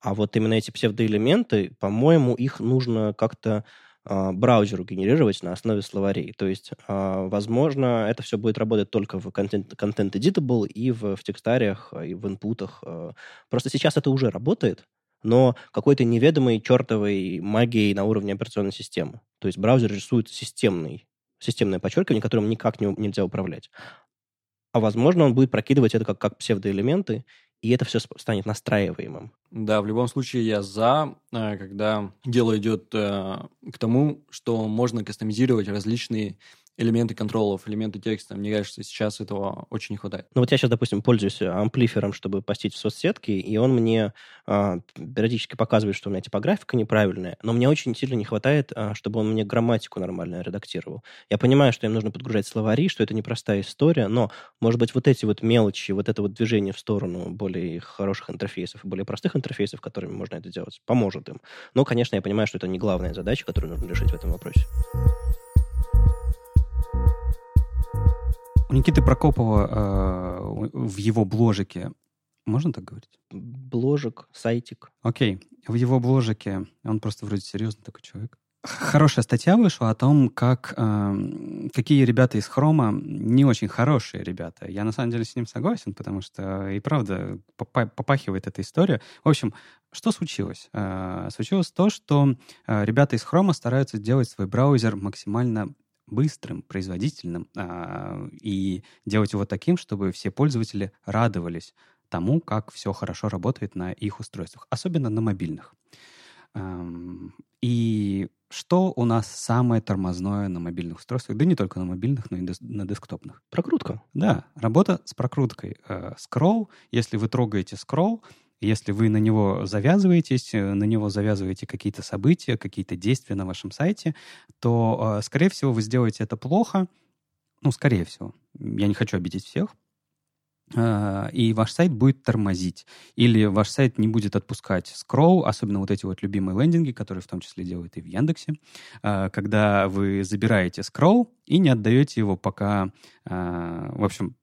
Speaker 3: А вот именно эти псевдоэлементы, по-моему, их нужно как-то а, браузеру генерировать на основе словарей. То есть, а, возможно, это все будет работать только в Content, content Editable и в, в текстариях, и в инпутах. А. Просто сейчас это уже работает, но какой-то неведомой чертовой магией на уровне операционной системы. То есть браузер рисует системный, системное подчеркивание, которым никак не, нельзя управлять. А возможно, он будет прокидывать это как, как псевдоэлементы, и это все станет настраиваемым.
Speaker 1: Да, в любом случае я за, э, когда дело идет э, к тому, что можно кастомизировать различные элементы контролов, элементы текста. Мне кажется, сейчас этого очень не хватает.
Speaker 3: Ну вот я сейчас, допустим, пользуюсь амплифером, чтобы постить в соцсетки, и он мне а, периодически показывает, что у меня типографика неправильная, но мне очень сильно не хватает, а, чтобы он мне грамматику нормально редактировал. Я понимаю, что им нужно подгружать словари, что это непростая история, но, может быть, вот эти вот мелочи, вот это вот движение в сторону более хороших интерфейсов и более простых интерфейсов, которыми можно это делать, поможет им. Но, конечно, я понимаю, что это не главная задача, которую нужно решить в этом вопросе.
Speaker 2: Никиты Прокопова э, в его бложике, можно так говорить?
Speaker 3: Бложик, сайтик.
Speaker 2: Окей. В его бложике, он просто вроде серьезный такой человек. Хорошая статья вышла о том, как э, какие ребята из Хрома не очень хорошие ребята. Я на самом деле с ним согласен, потому что и правда попахивает эта история. В общем, что случилось? Э, случилось то, что э, ребята из Хрома стараются сделать свой браузер максимально быстрым, производительным э, и делать его таким, чтобы все пользователи радовались тому, как все хорошо работает на их устройствах, особенно на мобильных. И что у нас самое тормозное на мобильных устройствах? Да не только на мобильных, но и на десктопных.
Speaker 3: Прокрутка.
Speaker 2: Да, работа с прокруткой. Э, скролл, если вы трогаете скролл, если вы на него завязываетесь, э, на него завязываете какие-то события, какие-то действия на вашем сайте, то, э, скорее всего, вы сделаете это плохо. Ну, скорее всего. Я не хочу обидеть всех. Э, и ваш сайт будет тормозить. Или ваш сайт не будет отпускать скролл, особенно вот эти вот любимые лендинги, которые в том числе делают и в Яндексе, когда вы забираете скролл и не отдаете его пока, в общем,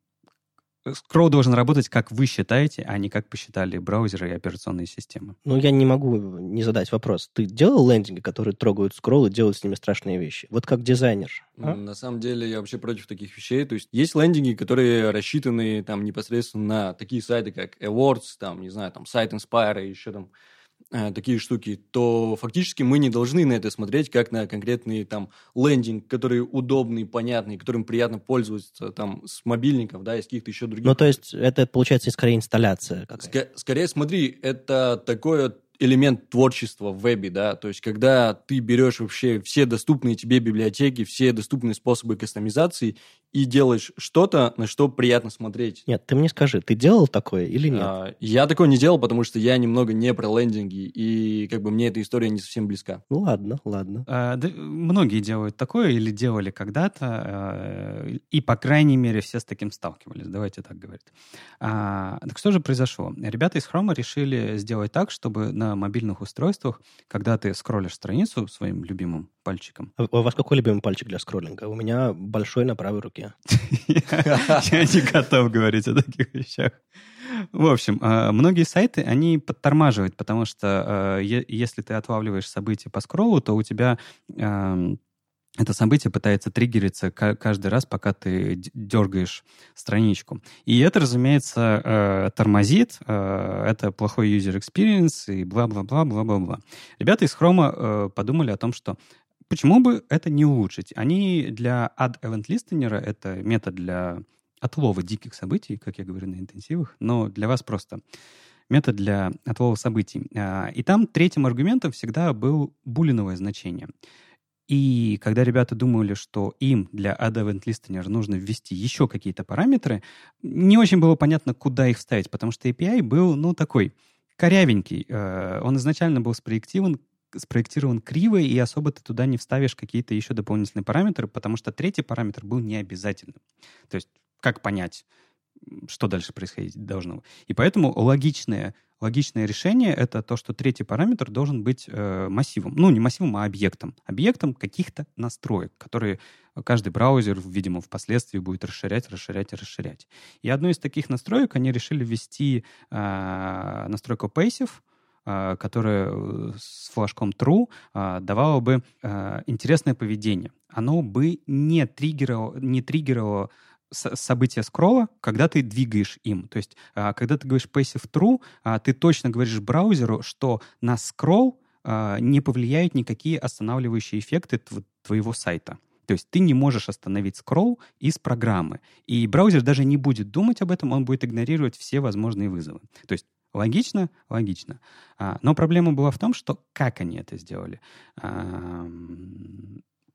Speaker 2: Скролл должен работать, как вы считаете, а не как посчитали браузеры и операционные системы.
Speaker 3: Ну, я не могу не задать вопрос. Ты делал лендинги, которые трогают скролл и делают с ними страшные вещи? Вот как дизайнер.
Speaker 1: А? На самом деле, я вообще против таких вещей. То есть, есть лендинги, которые рассчитаны там непосредственно на такие сайты, как Awards, там, не знаю, там, сайт Inspire и еще там Э, такие штуки, то фактически мы не должны на это смотреть как на конкретный там лендинг, который удобный, понятный, которым приятно пользоваться там с мобильников, да, из каких-то еще других.
Speaker 3: Ну, то есть это получается скорее инсталляция
Speaker 1: какая Скорее, смотри, это такое элемент творчества в вебе, да, то есть когда ты берешь вообще все доступные тебе библиотеки, все доступные способы кастомизации и делаешь что-то, на что приятно смотреть.
Speaker 3: Нет, ты мне скажи, ты делал такое или нет? А,
Speaker 1: я такое не делал, потому что я немного не про лендинги, и как бы мне эта история не совсем близка.
Speaker 3: Ну ладно, ладно.
Speaker 2: А, да, многие делают такое или делали когда-то, а, и, по крайней мере, все с таким сталкивались, давайте так говорить. А, так что же произошло? Ребята из Chrome решили сделать так, чтобы на мобильных устройствах, когда ты скроллишь страницу своим любимым пальчиком...
Speaker 3: А у вас какой любимый пальчик для скроллинга? У меня большой на правой руке.
Speaker 2: Я не готов говорить о таких вещах. В общем, а, многие сайты, они подтормаживают, потому что а, если ты отлавливаешь события по скроллу, то у тебя это событие пытается триггериться каждый раз, пока ты дергаешь страничку. И это, разумеется, тормозит, это плохой user experience и бла-бла-бла-бла-бла-бла. Ребята из Chrome подумали о том, что Почему бы это не улучшить? Они для add event listener, это метод для отлова диких событий, как я говорю на интенсивах, но для вас просто метод для отлова событий. А, и там третьим аргументом всегда был булиновое значение. И когда ребята думали, что им для add event listener нужно ввести еще какие-то параметры, не очень было понятно, куда их вставить, потому что API был, ну, такой корявенький. Э, он изначально был спроектирован спроектирован криво, и особо ты туда не вставишь какие-то еще дополнительные параметры, потому что третий параметр был необязательным. То есть как понять, что дальше происходить должно. И поэтому логичное, логичное решение — это то, что третий параметр должен быть э, массивом. Ну, не массивом, а объектом. Объектом каких-то настроек, которые каждый браузер, видимо, впоследствии будет расширять, расширять и расширять. И одну из таких настроек они решили ввести э, настройку а, которая э, с флажком true а, давала бы а, интересное поведение. Оно бы не триггерило, не триггерило события скролла, когда ты двигаешь им. То есть, когда ты говоришь passive true, ты точно говоришь браузеру, что на скролл не повлияют никакие останавливающие эффекты твоего сайта. То есть ты не можешь остановить скролл из программы. И браузер даже не будет думать об этом, он будет игнорировать все возможные вызовы. То есть Логично? Логично. А, но проблема была в том, что как они это сделали. А,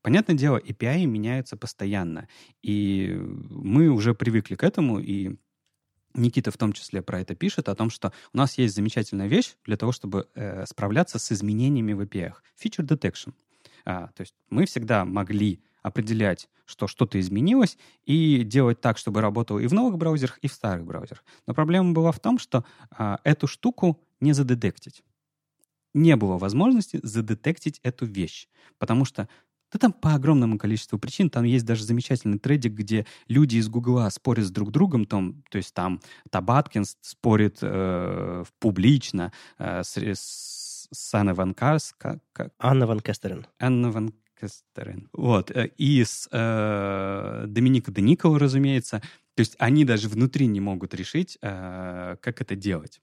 Speaker 2: Понятное дело, API меняются постоянно. И мы уже привыкли к этому, и Никита в том числе про это пишет, о том, что у нас есть замечательная вещь для того, чтобы э, справляться с изменениями в API. Feature Detection. А, то есть мы всегда могли определять, что что-то изменилось, и делать так, чтобы работало и в новых браузерах, и в старых браузерах. Но проблема была в том, что а, эту штуку не задетектить. Не было возможности задетектить эту вещь, потому что да там по огромному количеству причин. Там есть даже замечательный трейдик, где люди из Гугла спорят с друг другом. Там, то есть там Табаткин спорит э, публично э, с, с, с Анной Ван Карс. Как, как?
Speaker 3: Анна Ван Кестерин.
Speaker 2: Анна Ван Кестерин. Вот. Э, и с э, Доминика Деникол, разумеется. То есть они даже внутри не могут решить, э, как это делать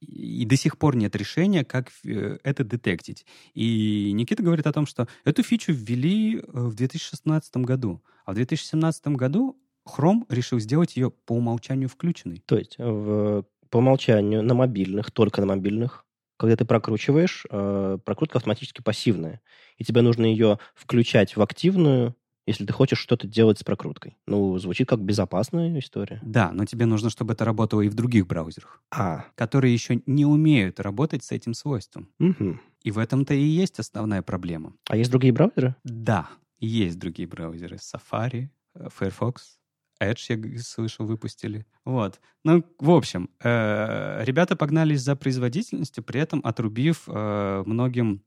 Speaker 2: и до сих пор нет решения, как э, это детектить. И Никита говорит о том, что эту фичу ввели э, в 2016 году, а в 2017 году Chrome решил сделать ее по умолчанию включенной.
Speaker 3: То есть в, по умолчанию на мобильных, только на мобильных, когда ты прокручиваешь, э, прокрутка автоматически пассивная. И тебе нужно ее включать в активную если ты хочешь что-то делать с прокруткой. Ну, звучит как безопасная история.
Speaker 2: Да, но тебе нужно, чтобы это работало и в других браузерах,
Speaker 3: а.
Speaker 2: которые еще не умеют работать с этим свойством.
Speaker 3: Угу.
Speaker 2: И в этом-то и есть основная проблема.
Speaker 3: А есть другие браузеры?
Speaker 2: Да, есть другие браузеры. Safari, э, Firefox, Edge, я слышал, выпустили. Вот. Ну, в общем, э, ребята погнались за производительностью, при этом отрубив э, многим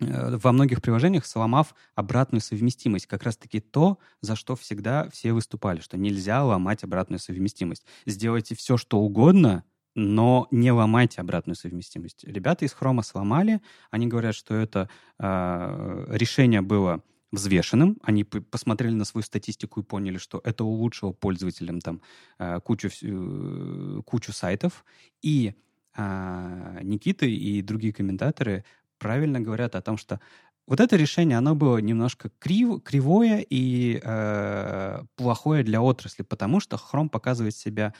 Speaker 2: Э, во многих приложениях сломав обратную совместимость. Как раз-таки то, за что всегда все выступали, что нельзя ломать обратную совместимость. Сделайте все, что угодно, но не ломайте обратную совместимость. Ребята из Хрома сломали, они говорят, что это э, решение было взвешенным, они посмотрели на свою статистику и поняли, что это улучшило пользователям там э, кучу, э, кучу сайтов, и э, Никита и другие комментаторы правильно говорят о том, что вот это решение, оно было немножко крив, кривое и э, плохое для отрасли, потому что Chrome показывает себя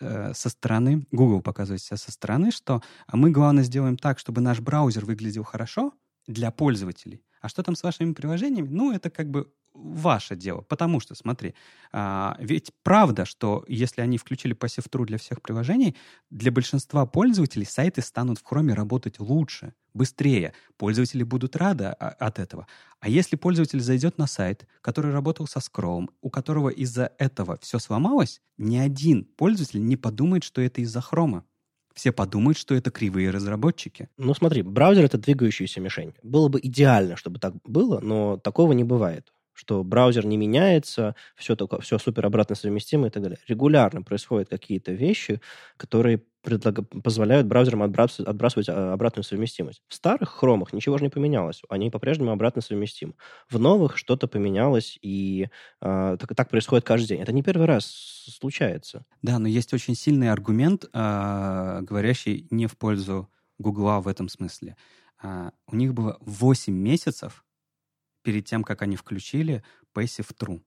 Speaker 2: э, со стороны, Google показывает себя со стороны, что мы, главное, сделаем так, чтобы наш браузер выглядел хорошо для пользователей. А что там с вашими приложениями? Ну, это как бы ваше дело. Потому что, смотри, а, ведь правда, что если они включили Passive True для всех приложений, для большинства пользователей сайты станут в Chrome работать лучше, быстрее. Пользователи будут рады от этого. А если пользователь зайдет на сайт, который работал со скроллом, у которого из-за этого все сломалось, ни один пользователь не подумает, что это из-за хрома все подумают, что это кривые разработчики.
Speaker 3: Ну смотри, браузер — это двигающаяся мишень. Было бы идеально, чтобы так было, но такого не бывает что браузер не меняется, все, только, все супер обратно совместимо и так далее. Регулярно происходят какие-то вещи, которые предлаг... позволяют браузерам отбрасывать, отбрасывать обратную совместимость. В старых хромах ничего же не поменялось, они по-прежнему обратно совместимы. В новых что-то поменялось, и э, так, так происходит каждый день. Это не первый раз случается.
Speaker 2: Да, но есть очень сильный аргумент, э, говорящий не в пользу Гугла в этом смысле. Э, у них было 8 месяцев перед тем, как они включили Passive True.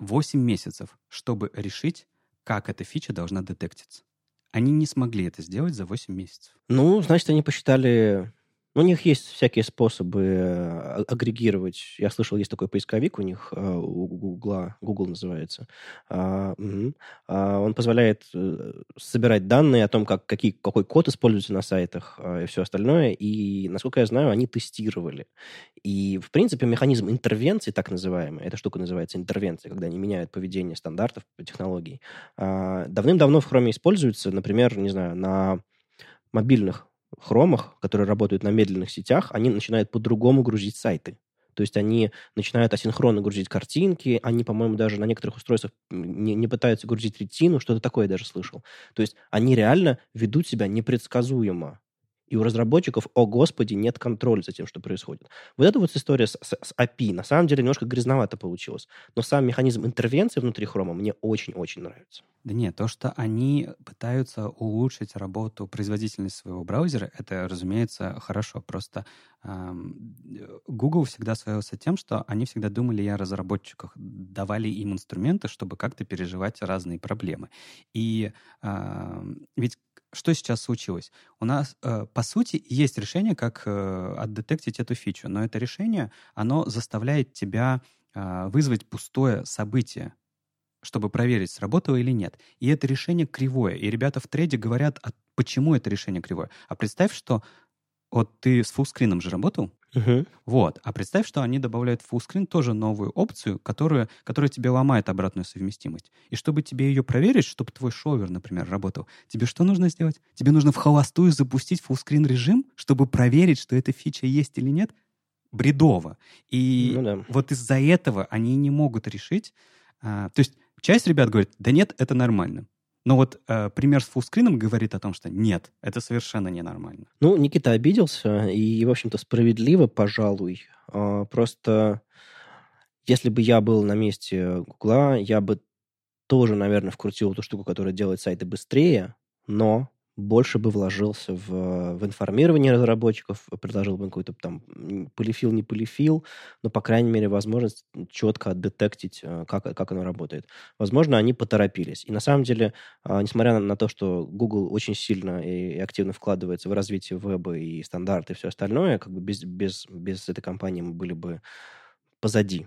Speaker 2: 8 месяцев, чтобы решить, как эта фича должна детектиться. Они не смогли это сделать за 8 месяцев.
Speaker 3: Ну, значит, они посчитали у них есть всякие способы э, агрегировать. Я слышал, есть такой поисковик у них, э, у Google, Google называется. А, угу. Он позволяет э, собирать данные о том, как, какие, какой код используется на сайтах и все остальное. И, насколько я знаю, они тестировали. И, в принципе, механизм интервенции, так называемый, эта штука называется интервенция, когда они меняют поведение стандартов технологий, а, давным-давно в Chrome используется, например, не знаю, на мобильных хромах, которые работают на медленных сетях, они начинают по-другому грузить сайты. То есть они начинают асинхронно грузить картинки, они, по-моему, даже на некоторых устройствах не, не пытаются грузить ретину, что-то такое я даже слышал. То есть они реально ведут себя непредсказуемо. И у разработчиков, о господи, нет контроля за тем, что происходит. Вот эта вот история с, с, с API, на самом деле, немножко грязновато получилась. Но сам механизм интервенции внутри хрома мне очень-очень нравится.
Speaker 2: Да нет, то, что они пытаются улучшить работу, производительность своего браузера, это, разумеется, хорошо. Просто эм, Google всегда славился тем, что они всегда думали о разработчиках, давали им инструменты, чтобы как-то переживать разные проблемы. И э, ведь что сейчас случилось? У нас, э, по сути, есть решение, как э, отдетектить эту фичу, но это решение, оно заставляет тебя э, вызвать пустое событие чтобы проверить, сработало или нет. И это решение кривое. И ребята в трейде говорят, а почему это решение кривое. А представь, что вот ты с фуллскрином же работал,
Speaker 3: Угу.
Speaker 2: вот. А представь, что они добавляют в фуллскрин тоже новую опцию, которая, которая тебе ломает обратную совместимость. И чтобы тебе ее проверить, чтобы твой шовер, например, работал, тебе что нужно сделать? Тебе нужно в холостую запустить фуллскрин режим, чтобы проверить, что эта фича есть или нет? Бредово. И
Speaker 3: Ну да.
Speaker 2: вот из-за этого они не могут решить. а, то есть часть ребят говорит, да нет, это нормально. Но вот э, пример с фуллскрином говорит о том, что нет, это совершенно ненормально.
Speaker 3: Ну, Никита обиделся, и, в общем-то, справедливо, пожалуй. А, Просто если бы я был на месте Гугла, я бы тоже, наверное, вкрутил эту штуку, которая делает сайты быстрее, но больше бы вложился в, в информирование разработчиков, предложил бы какой-то там полифил, не полифил, но, по крайней мере, возможность четко отдетектить, э, как, как оно работает. Возможно, они поторопились. И на самом деле, а, несмотря на, то, что Google очень сильно и активно вкладывается в развитие веба и стандарты и все остальное, как бы без, без, без этой компании мы были бы позади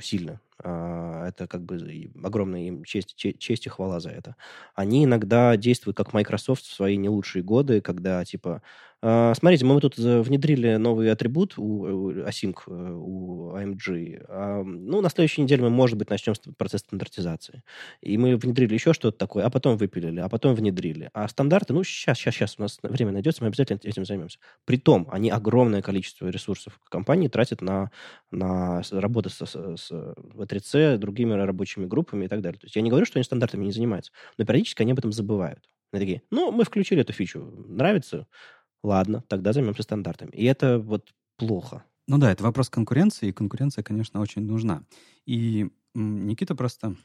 Speaker 3: сильно. А, Это как бы огромная им честь, че- честь и хвала за это. Они иногда действуют как Microsoft в свои не лучшие годы, когда типа, «А, смотрите, мы тут внедрили новый атрибут у, у Async, э, у AMG. А, Ну, на следующей неделе мы, может быть, начнем процесс стандартизации. И мы внедрили еще что-то такое, а потом выпилили, а потом внедрили. А стандарты, ну, сейчас, сейчас, сейчас у нас время найдется, мы обязательно этим займемся. Притом, они огромное количество ресурсов компании тратят на, на работу с, с, с V3C, другими рабочими группами и так далее. То есть я не говорю, что они стандартами не занимаются, но периодически они об этом забывают. Они такие, ну, мы включили эту фичу, нравится? Ладно, тогда займемся стандартами. И это вот плохо.
Speaker 2: Ну да, это вопрос конкуренции, и конкуренция, конечно, очень нужна. И Никита просто,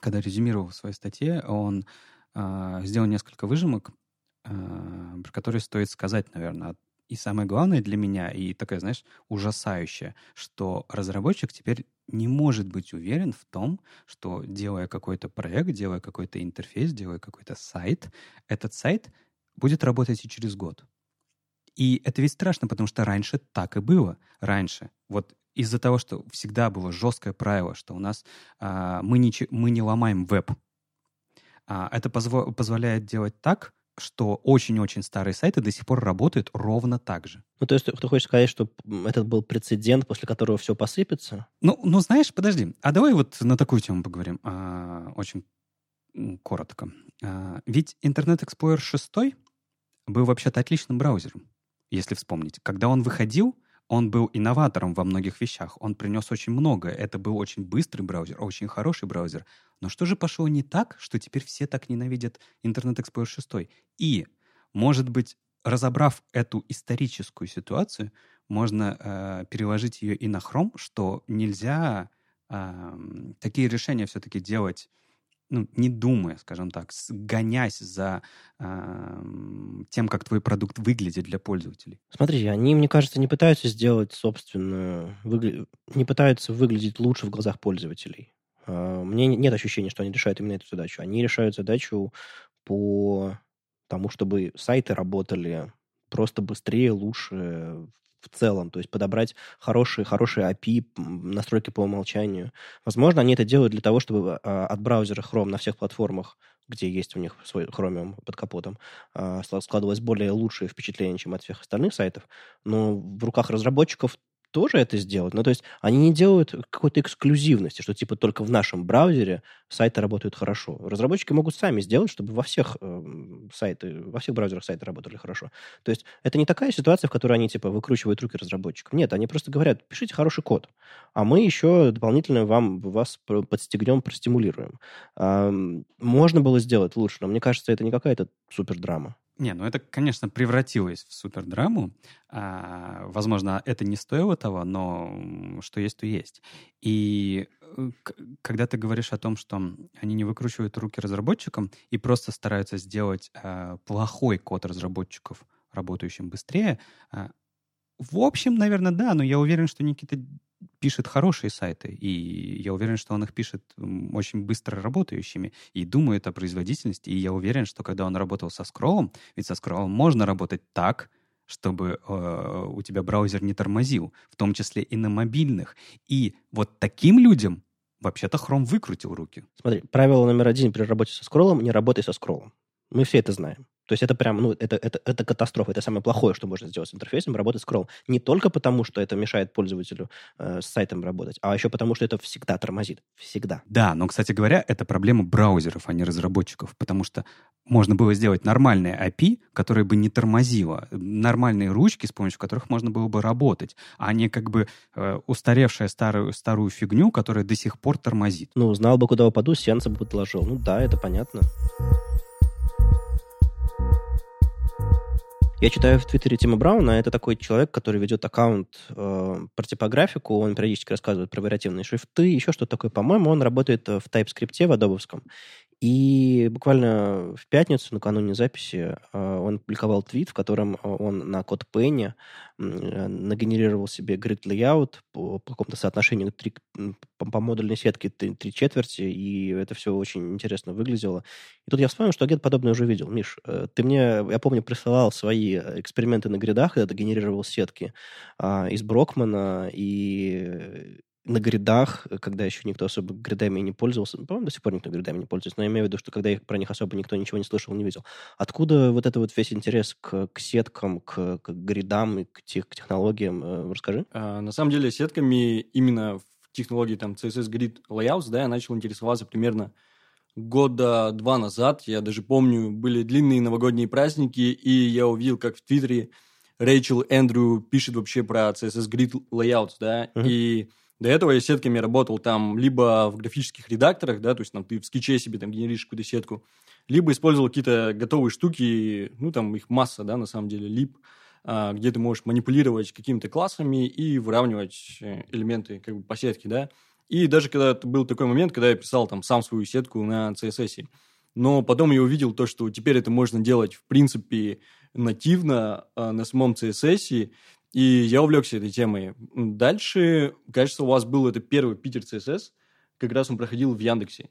Speaker 2: когда резюмировал в своей статье, он а, сделал несколько выжимок, а, про которые стоит сказать, наверное. И самое главное для меня, и такое, знаешь, ужасающее, что разработчик теперь не может быть уверен в том, что делая какой-то проект, делая какой-то интерфейс, делая какой-то сайт, этот сайт будет работать и через год. И это ведь страшно, потому что раньше так и было. Раньше. Вот из-за того, что всегда было жесткое правило, что у нас а, мы, не, мы не ломаем веб. А, это позво- позволяет делать так, что очень-очень старые сайты до сих пор работают ровно так же.
Speaker 3: Ну, то есть ты, ты хочешь сказать, что этот был прецедент, после которого все посыпется?
Speaker 2: Ну, ну, знаешь, подожди. А давай вот на такую тему поговорим. А, очень коротко. А, ведь Internet Explorer 6 был вообще-то отличным браузером, если вспомнить. Когда он выходил, он был инноватором во многих вещах. Он принес очень много. Это был очень быстрый браузер, очень хороший браузер. Но что же пошло не так, что теперь все так ненавидят Internet Explorer 6? И, может быть, разобрав эту историческую ситуацию, можно э, переложить ее и на Chrome, что нельзя э, такие решения все-таки делать, ну, не думая, скажем так, гонясь за э, тем, как твой продукт выглядит для пользователей.
Speaker 3: Смотри, они, мне кажется, не пытаются сделать собственную... выгля- Не пытаются выглядеть лучше в глазах пользователей. А, Мне не- нет ощущения, что они решают именно эту задачу. Они решают задачу по тому, чтобы сайты работали просто быстрее, лучше в целом. То есть подобрать хорошие, хорошие API, настройки по умолчанию. Возможно, они это делают для того, чтобы а, от браузера Chrome на всех платформах, где есть у них свой Chromium под капотом, а, складывалось более лучшее впечатление, чем от всех остальных сайтов. Но в руках разработчиков тоже это сделать. Ну, то есть они не делают какой-то эксклюзивности, что типа только в нашем браузере сайты работают хорошо. Разработчики могут сами сделать, чтобы во всех эм, сайты, во всех браузерах сайты работали хорошо. То есть это не такая ситуация, в которой они типа выкручивают руки разработчикам. Нет, они просто говорят, пишите хороший код, а мы еще дополнительно вам вас подстегнем, простимулируем. Ам, можно было сделать лучше, но мне кажется, это не какая-то супер драма.
Speaker 2: Не, ну это, конечно, превратилось в супердраму. А, возможно, это не стоило того, но что есть, то есть. И э, когда ты говоришь о том, что они не выкручивают руки разработчикам и просто стараются сделать э, плохой код разработчиков работающим быстрее, э, в общем, наверное, да, но я уверен, что Никита пишет хорошие сайты, и я уверен, что он их пишет очень быстро работающими и думает о производительности, и я уверен, что когда он работал со скроллом, ведь со скроллом можно работать так, чтобы э, у тебя браузер не тормозил, в том числе и на мобильных. И вот таким людям вообще-то Chrome выкрутил руки.
Speaker 3: Смотри, правило номер один при работе со скроллом – не работай со скроллом. Мы все это знаем. То есть это прям, ну, это, это, это катастрофа. Это самое плохое, что можно сделать с интерфейсом, работать с Chrome. Не только потому, что это мешает пользователю э, с сайтом работать, а еще потому, что это всегда тормозит. Всегда.
Speaker 2: Да, но, кстати говоря, это проблема браузеров, а не разработчиков, потому что можно было сделать нормальное API, которое бы не тормозило, нормальные ручки, с помощью которых можно было бы работать, а не как бы э, устаревшая старую, старую фигню, которая до сих пор тормозит.
Speaker 3: Ну, знал бы, куда упаду, сеанса бы подложил. Ну да, это понятно. Я читаю в Твиттере Тима Брауна, это такой человек, который ведет аккаунт э, про типографику, он периодически рассказывает про вариативные шрифты, еще что-то такое. По-моему, он работает в TypeScript в адобовском. И буквально в пятницу, накануне записи, э, он публиковал твит, в котором э, он на код э, нагенерировал себе grid layout по, по какому-то соотношению 3, по, по модульной сетке 3, 3 четверти, и это все очень интересно выглядело. И тут я вспомнил, что где-то подобное уже видел. Миш, ты мне, я помню, присылал свои эксперименты на гридах, когда ты генерировал сетки а, из Брокмана, и на гридах, когда еще никто особо гридами не пользовался, по-моему, до сих пор никто гридами не пользуется, но я имею в виду, что когда про них особо никто ничего не слышал, не видел. Откуда вот это вот весь интерес к, к сеткам, к, к гридам и к, тех, к технологиям? Э, расскажи.
Speaker 1: А, на самом деле сетками именно в технологии там CSS Grid Layouts, да, я начал интересоваться примерно года два назад. Я даже помню, были длинные новогодние праздники, и я увидел, как в Твиттере Рэйчел Эндрю пишет вообще про CSS Grid Layouts, да, uh-huh. и до этого я сетками работал там либо в графических редакторах, да, то есть там ты в скетче себе там генеришь какую-то сетку, либо использовал какие-то готовые штуки, ну там их масса, да, на самом деле, лип, а, где ты можешь манипулировать какими-то классами и выравнивать э, элементы как бы по сетке, да. И даже когда был такой момент, когда я писал там сам свою сетку на CSS, но потом я увидел то, что теперь это можно делать, в принципе, нативно э, на самом CSS, и я увлекся этой темой. Дальше, кажется, у вас был это первый Питер CSS, как раз он проходил в Яндексе.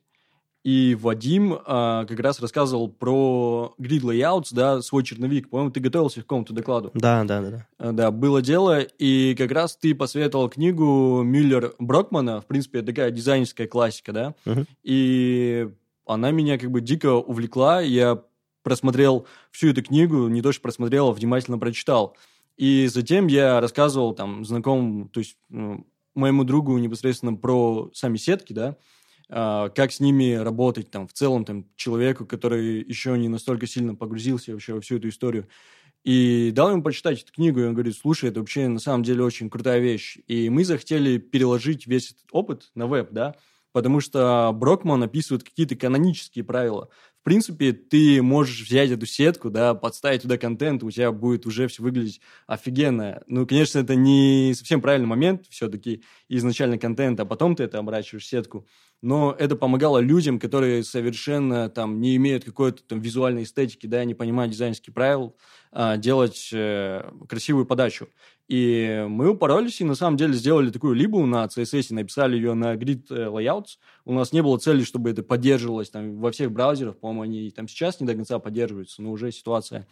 Speaker 1: И Вадим а, как раз рассказывал про grid layouts, да, свой черновик. По-моему, ты готовился к какому-то докладу.
Speaker 3: Да, да, да, да.
Speaker 1: А, да, было дело. И как раз ты посоветовал книгу Мюллер Брокмана. В принципе, это такая дизайнерская классика, да.
Speaker 3: Угу.
Speaker 1: И она меня как бы дико увлекла. Я просмотрел всю эту книгу, не то что просмотрел, а внимательно прочитал. И затем я рассказывал там знакомым, то есть ну, моему другу непосредственно про сами сетки, да, а, как с ними работать там в целом там человеку, который еще не настолько сильно погрузился вообще во всю эту историю. И дал ему почитать эту книгу, и он говорит, слушай, это вообще на самом деле очень крутая вещь. И мы захотели переложить весь этот опыт на веб, да, потому что Брокман описывает какие-то канонические правила принципе, ты можешь взять эту сетку, да, подставить туда контент, у тебя будет уже все выглядеть офигенно. Ну, конечно, это не совсем правильный момент, все-таки изначально контент, а потом ты это оборачиваешь сетку. Но это помогало людям, которые совершенно там не имеют какой-то там визуальной эстетики, да, не понимают дизайнерских правил, а, делать э, красивую подачу. И мы упоролись и на самом деле сделали такую либу на CSS, написали ее на grid э, layouts. У нас не было цели, чтобы это поддерживалось там, во всех браузерах. По-моему, они там сейчас не до конца поддерживаются, но уже ситуация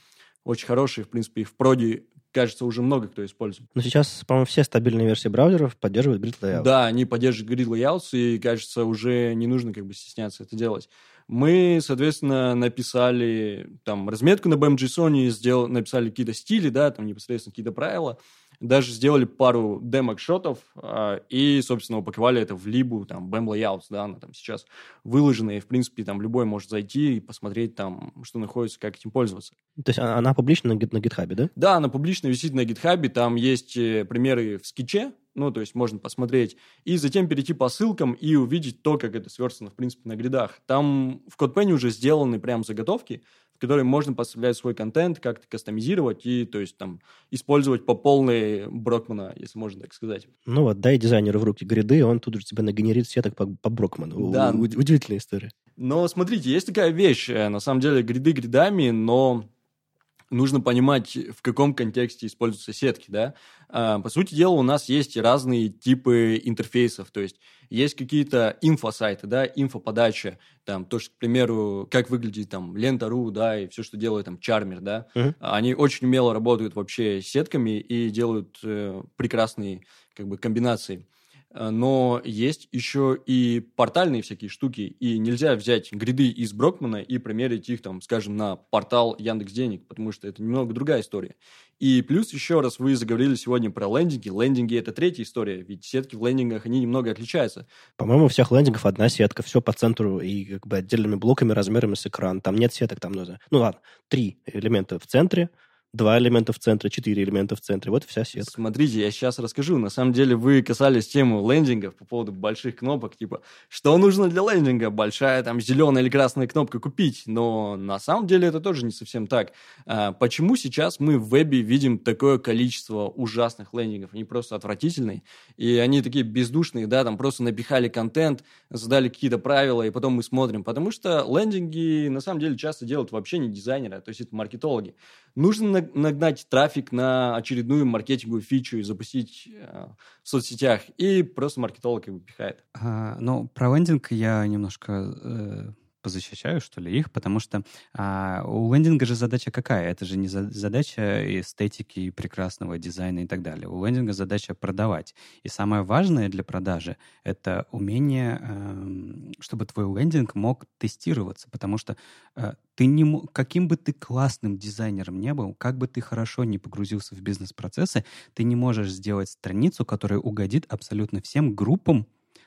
Speaker 1: очень хорошая. В принципе, в проде, кажется, уже много кто использует.
Speaker 3: Но сейчас, по-моему, все стабильные версии браузеров поддерживают grid layouts.
Speaker 1: Да, они поддерживают grid layouts, и, кажется, уже не нужно как бы стесняться это делать. Мы, соответственно, написали там разметку на BMJSON, сделали, написали какие-то стили, да, там непосредственно какие-то правила, даже сделали пару демок-шотов э, и, собственно, упаковали это в либу, там, BAM Layouts, да, она там сейчас выложена, и, в принципе, там любой может зайти и посмотреть там, что находится, как этим пользоваться.
Speaker 3: То есть а, она публична на, на GitHub, да?
Speaker 1: Да, она публично висит на GitHub, там есть э, примеры в скетче, ну, то есть можно посмотреть, и затем перейти по ссылкам и увидеть то, как это сверстано, в принципе, на гридах. Там в CodePen уже сделаны прям заготовки, в которые можно поставлять свой контент, как-то кастомизировать и, то есть, там, использовать по полной Брокмана, если можно так сказать.
Speaker 3: Ну вот, дай дизайнеру в руки гриды, он тут же тебе нагенерит сеток по, по Брокману.
Speaker 1: Да.
Speaker 3: У- удивительная история.
Speaker 1: Но смотрите, есть такая вещь, э, на самом деле, гриды гридами, но нужно понимать, в каком контексте используются сетки, да. А, По сути дела, у нас есть разные типы интерфейсов, то есть есть какие-то инфосайты, да, инфоподача, там, то, что, к примеру, как выглядит там лента.ру, да, и все, что делает там чармер, да,
Speaker 3: Мгм.
Speaker 1: они очень умело работают вообще с сетками и делают э, прекрасные как бы комбинации. Э, Но есть еще и портальные всякие штуки, и нельзя взять гриды из Брокмана и примерить их, там, скажем, на портал Яндекс Денег, потому что это немного другая история. И плюс еще раз вы заговорили сегодня про лендинги. Лендинги – это третья история, ведь сетки в лендингах, они немного отличаются.
Speaker 3: По-моему, у всех лендингов одна сетка, все по центру и как бы отдельными блоками размерами с экран. Там нет сеток, там. Ну ладно, три элемента в центре, два элемента в центре, четыре элемента в центре. Вот вся сетка.
Speaker 1: Смотрите, я сейчас расскажу. На самом деле вы касались темы лендингов по поводу больших кнопок, типа, что нужно для лендинга? Большая там зеленая или красная кнопка купить. Но на самом деле это тоже не совсем так. А, почему сейчас мы в вебе видим такое количество ужасных лендингов? Они просто отвратительные. И они такие бездушные, да, там просто напихали контент, задали какие-то правила, и потом мы смотрим. Потому что лендинги на самом деле часто делают вообще не дизайнеры, то есть это маркетологи. Нужно на- нагнать трафик на очередную маркетинговую фичу и запустить э, в соцсетях, и просто маркетолог его пихает.
Speaker 2: А, ну, про лендинг я немножко э, позащищаю, что ли, их, потому что а, у лендинга же задача какая? Это же не за- задача эстетики, прекрасного дизайна и так далее. У лендинга задача продавать. И самое важное для продажи — это умение, эм, чтобы твой лендинг мог тестироваться, потому что э, ты не, каким бы ты классным дизайнером не был, как бы ты хорошо не погрузился в бизнес-процессы, ты не можешь сделать страницу, которая угодит абсолютно всем группам,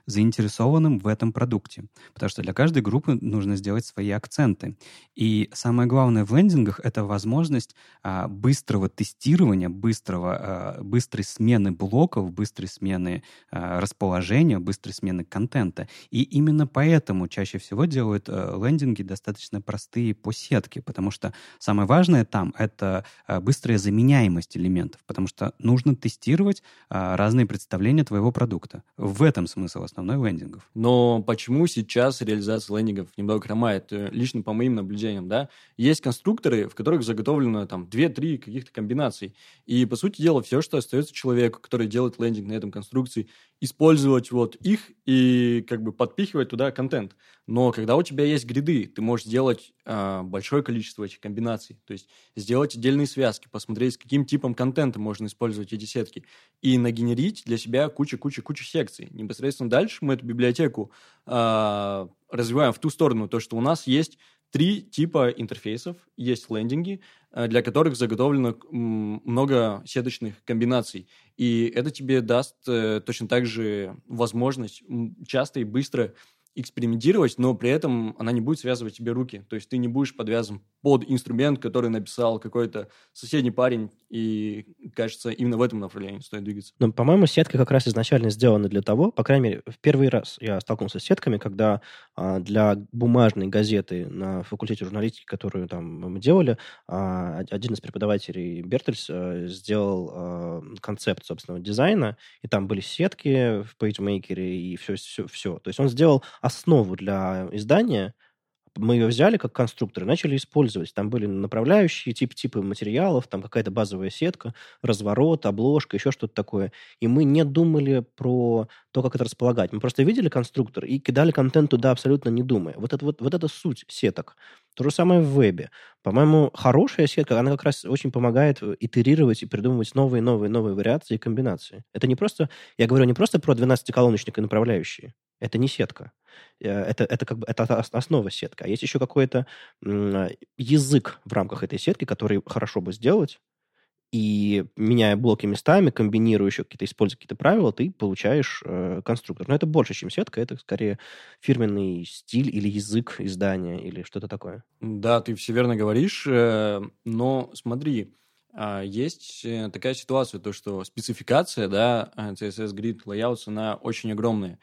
Speaker 2: заинтересованным в этом продукте. Потому что для каждой группы нужно сделать свои акценты. И самое главное в лендингах — это возможность а, быстрого тестирования, быстрого, а, быстрой смены блоков, быстрой смены а, расположения, быстрой смены контента. И именно поэтому чаще всего делают а, лендинги достаточно простые по сетке, потому что самое важное там — это а, быстрая заменяемость элементов, потому что нужно тестировать а, разные представления твоего продукта. В этом смысл основной лендингов.
Speaker 1: Но почему сейчас реализация лендингов немного хромает? Э, Лично по моим наблюдениям, да, есть конструкторы, в которых заготовлено там 2-3 каких-то комбинаций. И, по сути дела, все, что остается человеку, который делает лендинг на этом конструкции, использовать вот их и как бы подпихивать туда контент. Но когда у тебя есть гриды, ты можешь сделать а, большое количество этих комбинаций. То есть сделать отдельные связки, посмотреть, с каким типом контента можно использовать эти сетки. И нагенерить для себя кучу-кучу-кучу секций. Непосредственно дальше мы эту библиотеку а, развиваем в ту сторону, то, что у нас есть три типа интерфейсов. Есть лендинги, для которых заготовлено много сеточных комбинаций. И это тебе даст э, точно так же возможность часто и быстро экспериментировать, но при этом она не будет связывать тебе руки. То есть ты не будешь подвязан под инструмент, который написал какой-то соседний парень, и, кажется, именно в этом направлении стоит двигаться.
Speaker 3: Но, по-моему, сетка как раз изначально сделана для того, по крайней мере, в первый раз я столкнулся с сетками, когда а, для бумажной газеты на факультете журналистики, которую там мы делали, а, один из преподавателей Бертельс а, сделал а, концепт, собственно, дизайна, и там были сетки в PageMaker и все, все, все. То есть он сделал основу для издания, мы ее взяли как конструктор и начали использовать. Там были направляющие, тип, типы материалов, там какая-то базовая сетка, разворот, обложка, еще что-то такое. И мы не думали про то, как это располагать. Мы просто видели конструктор и кидали контент туда абсолютно не думая. Вот это, вот, вот это суть сеток. То же самое в вебе. По-моему, хорошая сетка, она как раз очень помогает итерировать и придумывать новые, новые, новые вариации и комбинации. Это не просто, я говорю не просто про 12-колоночник и направляющие. Это не сетка. Это, это как бы это основа сетка. А есть еще какой-то язык в рамках этой сетки, который хорошо бы сделать, и меняя блоки местами, комбинируя еще какие-то, используя какие-то правила, ты получаешь э, конструктор. Но это больше, чем сетка, это скорее фирменный стиль или язык издания или что-то такое.
Speaker 1: Да, ты все верно говоришь, э, но смотри, А, есть э, такая ситуация, то что спецификация, да, CSS Grid Layouts, она очень огромная.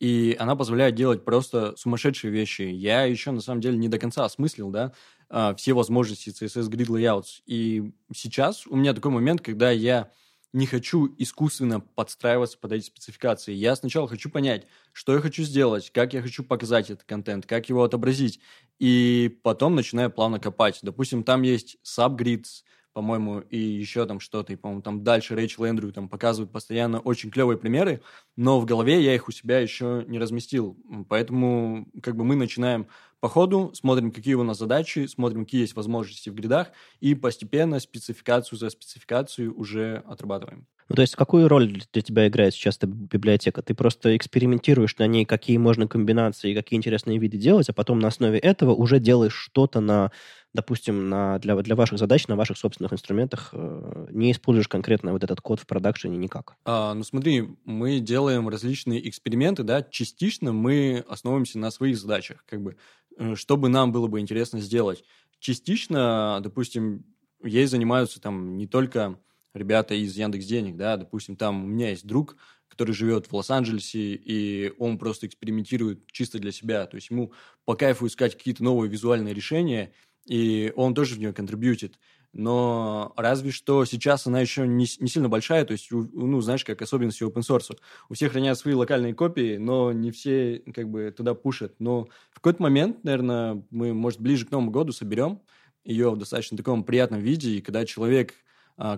Speaker 1: И она позволяет делать просто сумасшедшие вещи. Я еще, на самом деле, не до конца осмыслил, да, а, все возможности CSS Grid Layouts. И сейчас у меня такой момент, когда я не хочу искусственно подстраиваться под эти спецификации. Я сначала хочу понять, что я хочу сделать, как я хочу показать этот контент, как его отобразить. И потом начинаю плавно копать. Допустим, там есть subgrids, по-моему, и еще там что-то, и, по-моему, там дальше Рэйчел Эндрю там показывают постоянно очень клевые примеры, но в голове я их у себя еще не разместил. Поэтому как бы мы начинаем по ходу, смотрим, какие у нас задачи, смотрим, какие есть возможности в гридах, и постепенно спецификацию за спецификацию уже отрабатываем.
Speaker 3: Ну, то есть какую роль для тебя играет сейчас эта библиотека? Ты просто экспериментируешь на ней, какие можно комбинации, какие интересные виды делать, а потом на основе этого уже делаешь что-то на допустим, на, для, для ваших задач на ваших собственных инструментах э, не используешь конкретно вот этот код в продакшене никак?
Speaker 1: А, ну смотри, мы делаем различные эксперименты, да, частично мы основываемся на своих задачах, как бы, э, чтобы нам было бы интересно сделать. Частично, допустим, ей занимаются там не только ребята из Яндекс Денег, да, допустим, там у меня есть друг, который живет в Лос-Анджелесе, и он просто экспериментирует чисто для себя. То есть ему по кайфу искать какие-то новые визуальные решения, и он тоже в нее контрибьютит. Но разве что сейчас она еще не, не сильно большая, то есть, ну, знаешь, как особенности open source. У всех хранят свои локальные копии, но не все как бы туда пушат. Но в какой-то момент, наверное, мы, может, ближе к Новому году соберем ее в достаточно таком приятном виде, и когда человек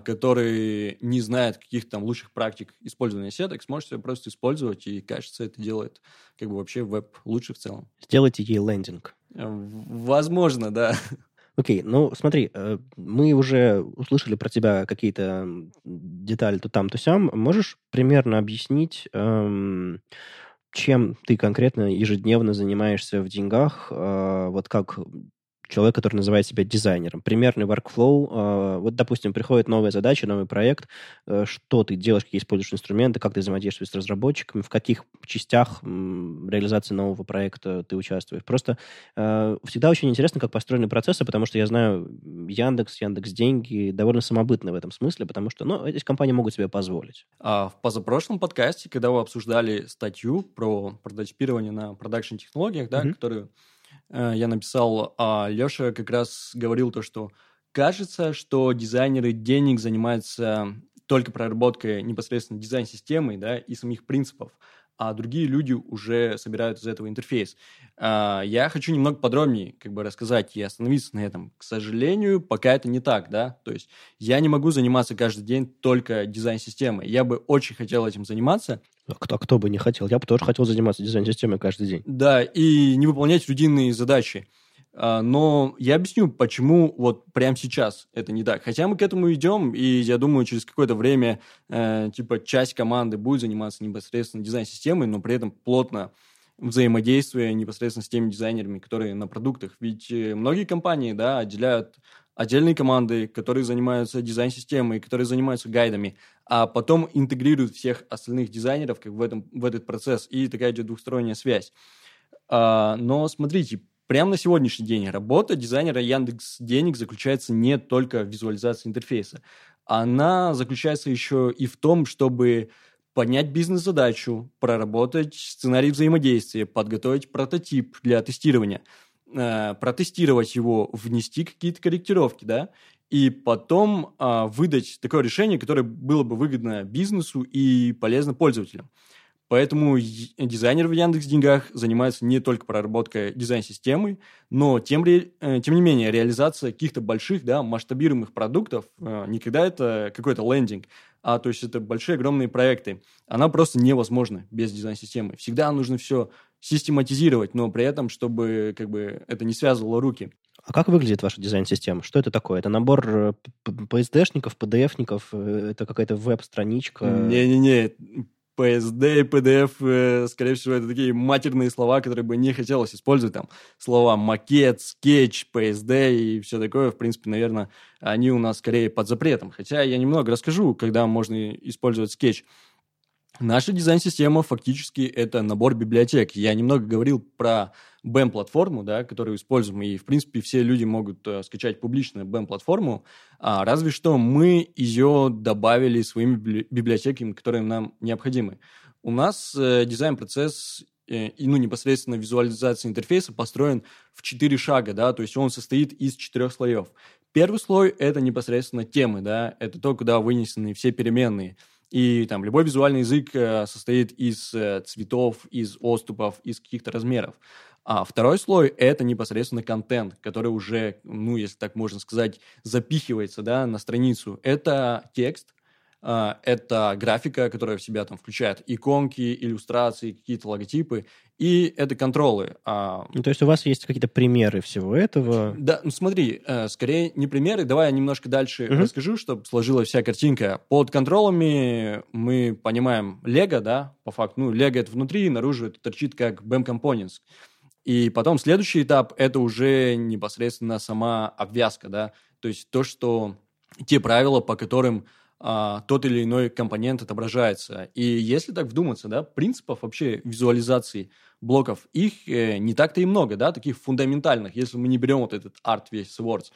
Speaker 1: который не знает каких-то там лучших практик использования сеток, сможет ее просто использовать, и, кажется, это делает как бы вообще веб лучше в целом.
Speaker 3: Сделайте ей лендинг.
Speaker 1: Э, возможно, да.
Speaker 3: Окей, okay, ну смотри, э, мы уже услышали про тебя какие-то детали то там, то сям. Можешь примерно объяснить, эм, чем ты конкретно ежедневно занимаешься в деньгах? Э, вот как человек, который называет себя дизайнером. Примерный workflow. А, вот, допустим, приходит новая задача, новый проект. Э, что ты делаешь, какие используешь инструменты, как ты взаимодействуешь с разработчиками, в каких частях реализации нового проекта ты участвуешь. Просто э, всегда очень интересно, как построены процессы, потому что я знаю Яндекс, Яндекс Деньги довольно самобытны в этом смысле, потому что, ну, эти компании могут себе позволить.
Speaker 1: А в позапрошлом подкасте, когда вы обсуждали статью про прототипирование на продакшн-технологиях, да, mm-hmm. которую я написал, а Леша как раз говорил то, что кажется, что дизайнеры денег занимаются только проработкой непосредственно дизайн-системы да, и самих принципов а другие люди уже собирают из этого интерфейс. А, я хочу немного подробнее как бы рассказать и остановиться на этом. К сожалению, пока это не так, да, то есть я не могу заниматься каждый день только дизайн-системой. Я бы очень хотел этим заниматься.
Speaker 3: А кто, кто бы не хотел? Я бы тоже хотел заниматься дизайн-системой каждый день.
Speaker 1: Да, и не выполнять рутинные задачи. А, но я объясню, почему вот прямо сейчас это не так. Хотя мы к этому идем, и я думаю, через какое-то время э, типа часть команды будет заниматься непосредственно дизайн-системой, но при этом плотно взаимодействуя непосредственно с теми дизайнерами, которые на продуктах. Ведь э, многие компании, да, отделяют отдельные команды, которые занимаются дизайн-системой, которые занимаются гайдами, а потом интегрируют всех остальных дизайнеров как в, этом, в этот процесс, и такая идет двухсторонняя связь. А, но смотрите, Прямо на сегодняшний день работа дизайнера Яндекс Денег заключается не только в визуализации интерфейса. Она заключается еще и в том, чтобы поднять бизнес-задачу, проработать сценарий взаимодействия, подготовить прототип для тестирования, э, протестировать его, внести какие-то корректировки, да, и потом э, выдать такое решение, которое было бы выгодно бизнесу и полезно пользователям. Поэтому дизайнер в Яндекс Деньгах занимается не только проработкой дизайн-системы, но тем, э, тем не менее реализация каких-то больших, да, масштабируемых продуктов, э, никогда это какой-то лендинг, а то есть это большие огромные проекты. Она просто невозможна без дизайн-системы. Всегда нужно все систематизировать, но при этом, чтобы как бы это не связывало руки.
Speaker 3: А как выглядит ваша дизайн-система? Что это такое? Это набор э, PSD-шников, PDF-ников? Это какая-то веб-страничка?
Speaker 1: Не-не-не, PSD, PDF, э, скорее всего, это такие матерные слова, которые бы не хотелось использовать. Там слова макет, Sketch, PSD и все такое. В принципе, наверное, они у нас скорее под запретом. Хотя я немного расскажу, когда можно использовать скетч. Наша дизайн-система фактически это набор библиотек. Я немного говорил про BEM-платформу, да, которую используем, и, в принципе, все люди могут э, скачать публичную BEM-платформу, а, разве что мы ее добавили своими библиотеками, которые нам необходимы. У нас э, дизайн-процесс э, ну, непосредственно визуализация интерфейса построен в четыре шага, да, то есть он состоит из четырех слоев. Первый слой – это непосредственно темы, да, это то, куда вынесены все переменные – и там любой визуальный язык э, состоит из э, цветов, из отступов, из каких-то размеров. А второй слой – это непосредственно контент, который уже, ну, если так можно сказать, запихивается да, на страницу. Это текст, это графика, которая в себя там включает иконки, иллюстрации, какие-то логотипы, и это контролы.
Speaker 3: А ну, то есть у вас есть какие-то примеры всего этого?
Speaker 1: Да, ну смотри, э, скорее не примеры, давай я немножко дальше угу. расскажу, чтобы сложилась вся картинка. Под контролами мы понимаем Lego, да, по факту, ну, Lego это внутри, наружу это торчит как BEM Components. И потом следующий этап – это уже непосредственно сама обвязка, да, то есть то, что те правила, по которым а, тот или иной компонент отображается. И если так вдуматься, да, принципов вообще визуализации блоков, их э, не так-то и много, да, таких фундаментальных, если мы не берем вот этот арт весь Words.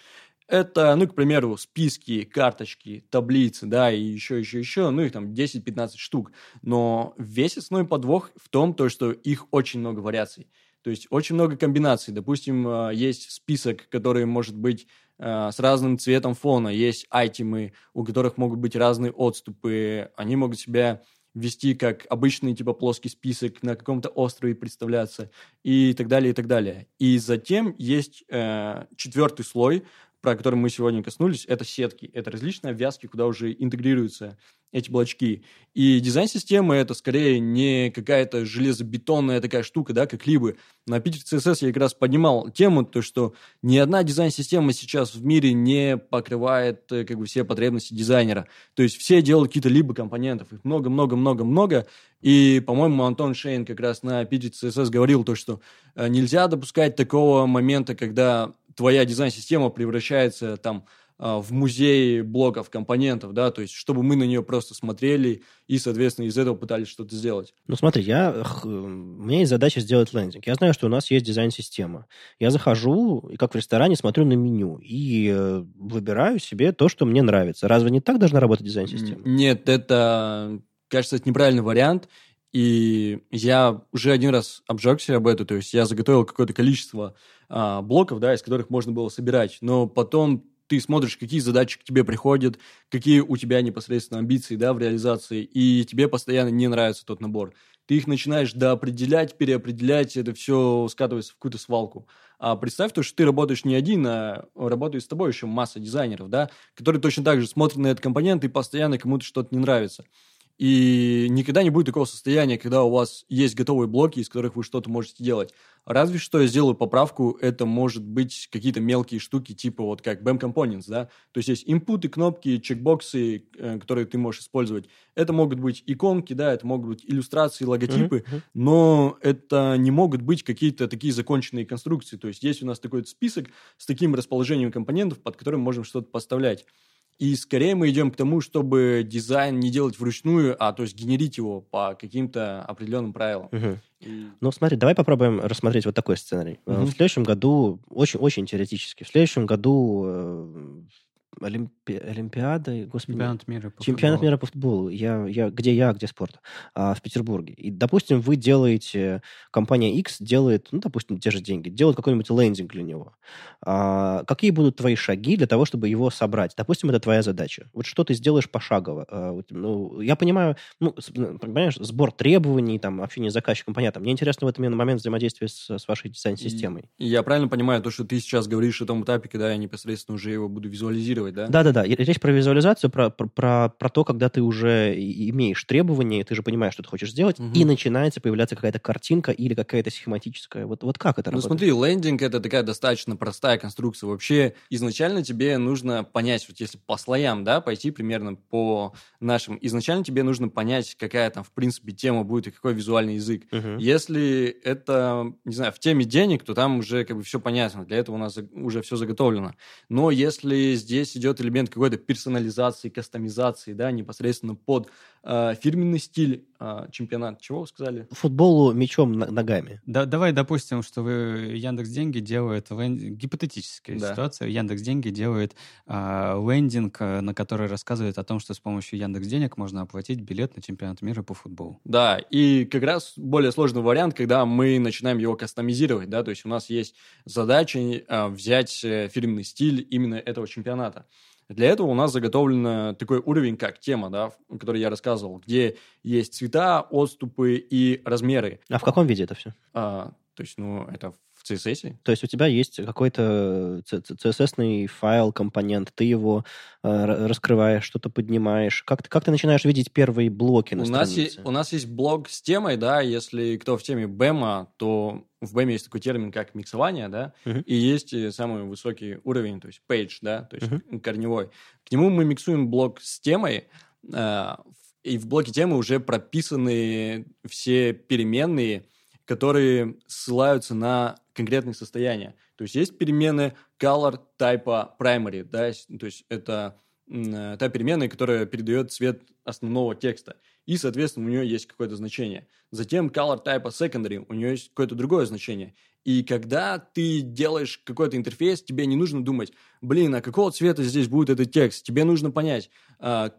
Speaker 1: Это, ну, к примеру, списки, карточки, таблицы, да, и еще, еще, еще, ну, их там 10-15 штук. Но весь основной подвох в том, то, что их очень много вариаций. То есть очень много комбинаций. Допустим, а, есть список, который может быть Э, с разным цветом фона. Есть айтемы, у которых могут быть разные отступы. Они могут себя вести как обычный типа плоский список на каком-то острове представляться и так далее, и так далее. И затем есть э, четвертый слой, про который мы сегодня коснулись, это сетки. Это различные обвязки, куда уже интегрируются эти блочки. И дизайн-система это скорее не какая-то железобетонная такая штука, да, как либо. На Питер CSS я как раз поднимал тему, то, что ни одна дизайн-система сейчас в мире не покрывает э, как бы все потребности дизайнера. То есть все делают какие-то либо компонентов, их много-много-много-много. И, по-моему, Антон Шейн как раз на Pitch CSS говорил то, что э, нельзя допускать такого момента, когда твоя дизайн-система превращается там а, в музей блоков, компонентов, да, то есть чтобы мы на нее просто смотрели и, соответственно, из этого пытались что-то сделать.
Speaker 3: Ну, смотри, я, у меня есть задача сделать лендинг. Я знаю, что у нас есть дизайн-система. Я захожу, и как в ресторане, смотрю на меню и э, выбираю себе то, что мне нравится. Разве не так должна работать дизайн-система?
Speaker 1: Нет, это, кажется, это неправильный вариант. И я уже один раз обжегся об этом, то есть я заготовил какое-то количество а, блоков, да, из которых можно было собирать, но потом ты смотришь, какие задачи к тебе приходят, какие у тебя непосредственно амбиции да, в реализации, и тебе постоянно не нравится тот набор. Ты их начинаешь доопределять, переопределять, это все скатывается в какую-то свалку. А представь то, что ты работаешь не один, а работает с тобой еще масса дизайнеров, да, которые точно так же смотрят на этот компонент и постоянно кому-то что-то не нравится. И никогда не будет такого состояния, когда у вас есть готовые блоки, из которых вы что-то можете делать. Разве что я сделаю поправку, это может быть какие-то мелкие штуки, типа вот как BAM Components, да? То есть есть инпуты, кнопки, чекбоксы, э, которые ты можешь использовать. Это могут быть иконки, да, это могут быть иллюстрации, логотипы, mm-hmm. но это не могут быть какие-то такие законченные конструкции. То есть есть у нас такой список с таким расположением компонентов, под которым можем что-то поставлять. И скорее мы идем к тому, чтобы дизайн не делать вручную, а то есть генерить его по каким-то определенным правилам.
Speaker 3: Угу. И... Ну, смотри, давай попробуем рассмотреть вот такой сценарий. Угу. В следующем году, очень-очень теоретически, в следующем году э, Олимпи... Олимпиада, господи.
Speaker 2: Чемпионат мира
Speaker 3: по Чемпионат футболу. мира по футболу. Я, я, где я, где спорт? А, в Петербурге. И, допустим, вы делаете, компания X делает, ну, допустим, те же деньги, делает какой-нибудь лендинг для него. А, какие будут твои шаги для того, чтобы его собрать? Допустим, это твоя задача. Вот что ты сделаешь пошагово? А, ну, я понимаю, ну, ну, понимаешь, сбор требований, там, общение с заказчиком, понятно. Мне интересно в этом момент взаимодействия с, с вашей дизайн-системой.
Speaker 1: Я правильно понимаю то, что ты сейчас говоришь о том этапе, когда я непосредственно уже его буду визуализировать визуализировать, да?
Speaker 3: Да-да-да. Речь про визуализацию, про, про, про, про то, когда ты уже имеешь требования, ты же понимаешь, что ты хочешь сделать, угу. и начинается появляться какая-то картинка или какая-то схематическая. Вот, вот как это
Speaker 1: ну, работает? Ну, смотри, лендинг — это такая достаточно простая конструкция. Вообще, изначально тебе нужно понять, вот если по слоям, да, пойти примерно по нашим, изначально тебе нужно понять, какая там, в принципе, тема будет и какой визуальный язык. Угу. Если это, не знаю, в теме денег, то там уже как бы все понятно. Для этого у нас уже все заготовлено. Но если здесь идет элемент какой-то персонализации, кастомизации, да, непосредственно под э, фирменный стиль э, чемпионат. Чего вы сказали?
Speaker 3: Футболу мячом ногами.
Speaker 2: Да, давай допустим, что вы Яндекс Деньги делает гипотетическая да. ситуация. Яндекс Деньги делает э, лендинг, на который рассказывает о том, что с помощью Яндекс Денег можно оплатить билет на чемпионат мира по футболу.
Speaker 1: Да, и как раз более сложный вариант, когда мы начинаем его кастомизировать, да, то есть у нас есть задача э, взять э, фирменный стиль именно этого чемпионата. Для этого у нас заготовлен такой уровень, как тема, да, о которой я рассказывал, где есть цвета, отступы и размеры.
Speaker 3: А в каком виде это все?
Speaker 1: А, то есть, ну, это в CSS.
Speaker 3: То есть у тебя есть какой-то CSS файл, компонент, ты его э, раскрываешь, что-то поднимаешь. Как ты, как ты начинаешь видеть первые блоки на
Speaker 1: у
Speaker 3: странице?
Speaker 1: Нас есть, у нас есть блок с темой, да, если кто в теме BEM, то в BEM есть такой термин, как миксование, да, uh-huh. и есть э, самый высокий уровень, то есть page, да, то есть uh-huh. корневой. К нему мы миксуем блок с темой, э, и в блоке темы уже прописаны все переменные, которые ссылаются на конкретные состояния. То есть есть перемены color type primary, да, то есть это э, та переменная, которая передает цвет основного текста. И, соответственно, у нее есть какое-то значение. Затем color type secondary, у нее есть какое-то другое значение. И когда ты делаешь какой-то интерфейс, тебе не нужно думать, блин, а какого цвета здесь будет этот текст? Тебе нужно понять, а,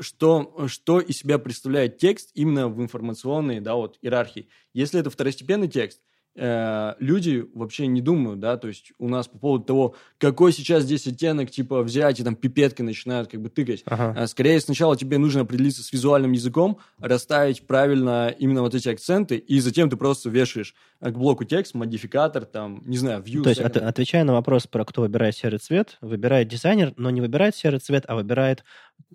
Speaker 1: что, что из себя представляет текст именно в информационной да, вот, иерархии. Если это второстепенный текст, э, люди вообще не думают, да, то есть у нас по поводу того, какой сейчас здесь оттенок, типа, взять и там пипеткой начинают как бы тыкать. Ага. А скорее сначала тебе нужно определиться с визуальным языком, расставить правильно именно вот эти акценты, и затем ты просто вешаешь к блоку текст, модификатор, там, не знаю, view.
Speaker 3: То есть, от, отвечая на вопрос про кто выбирает серый цвет, выбирает дизайнер, но не выбирает серый цвет, а выбирает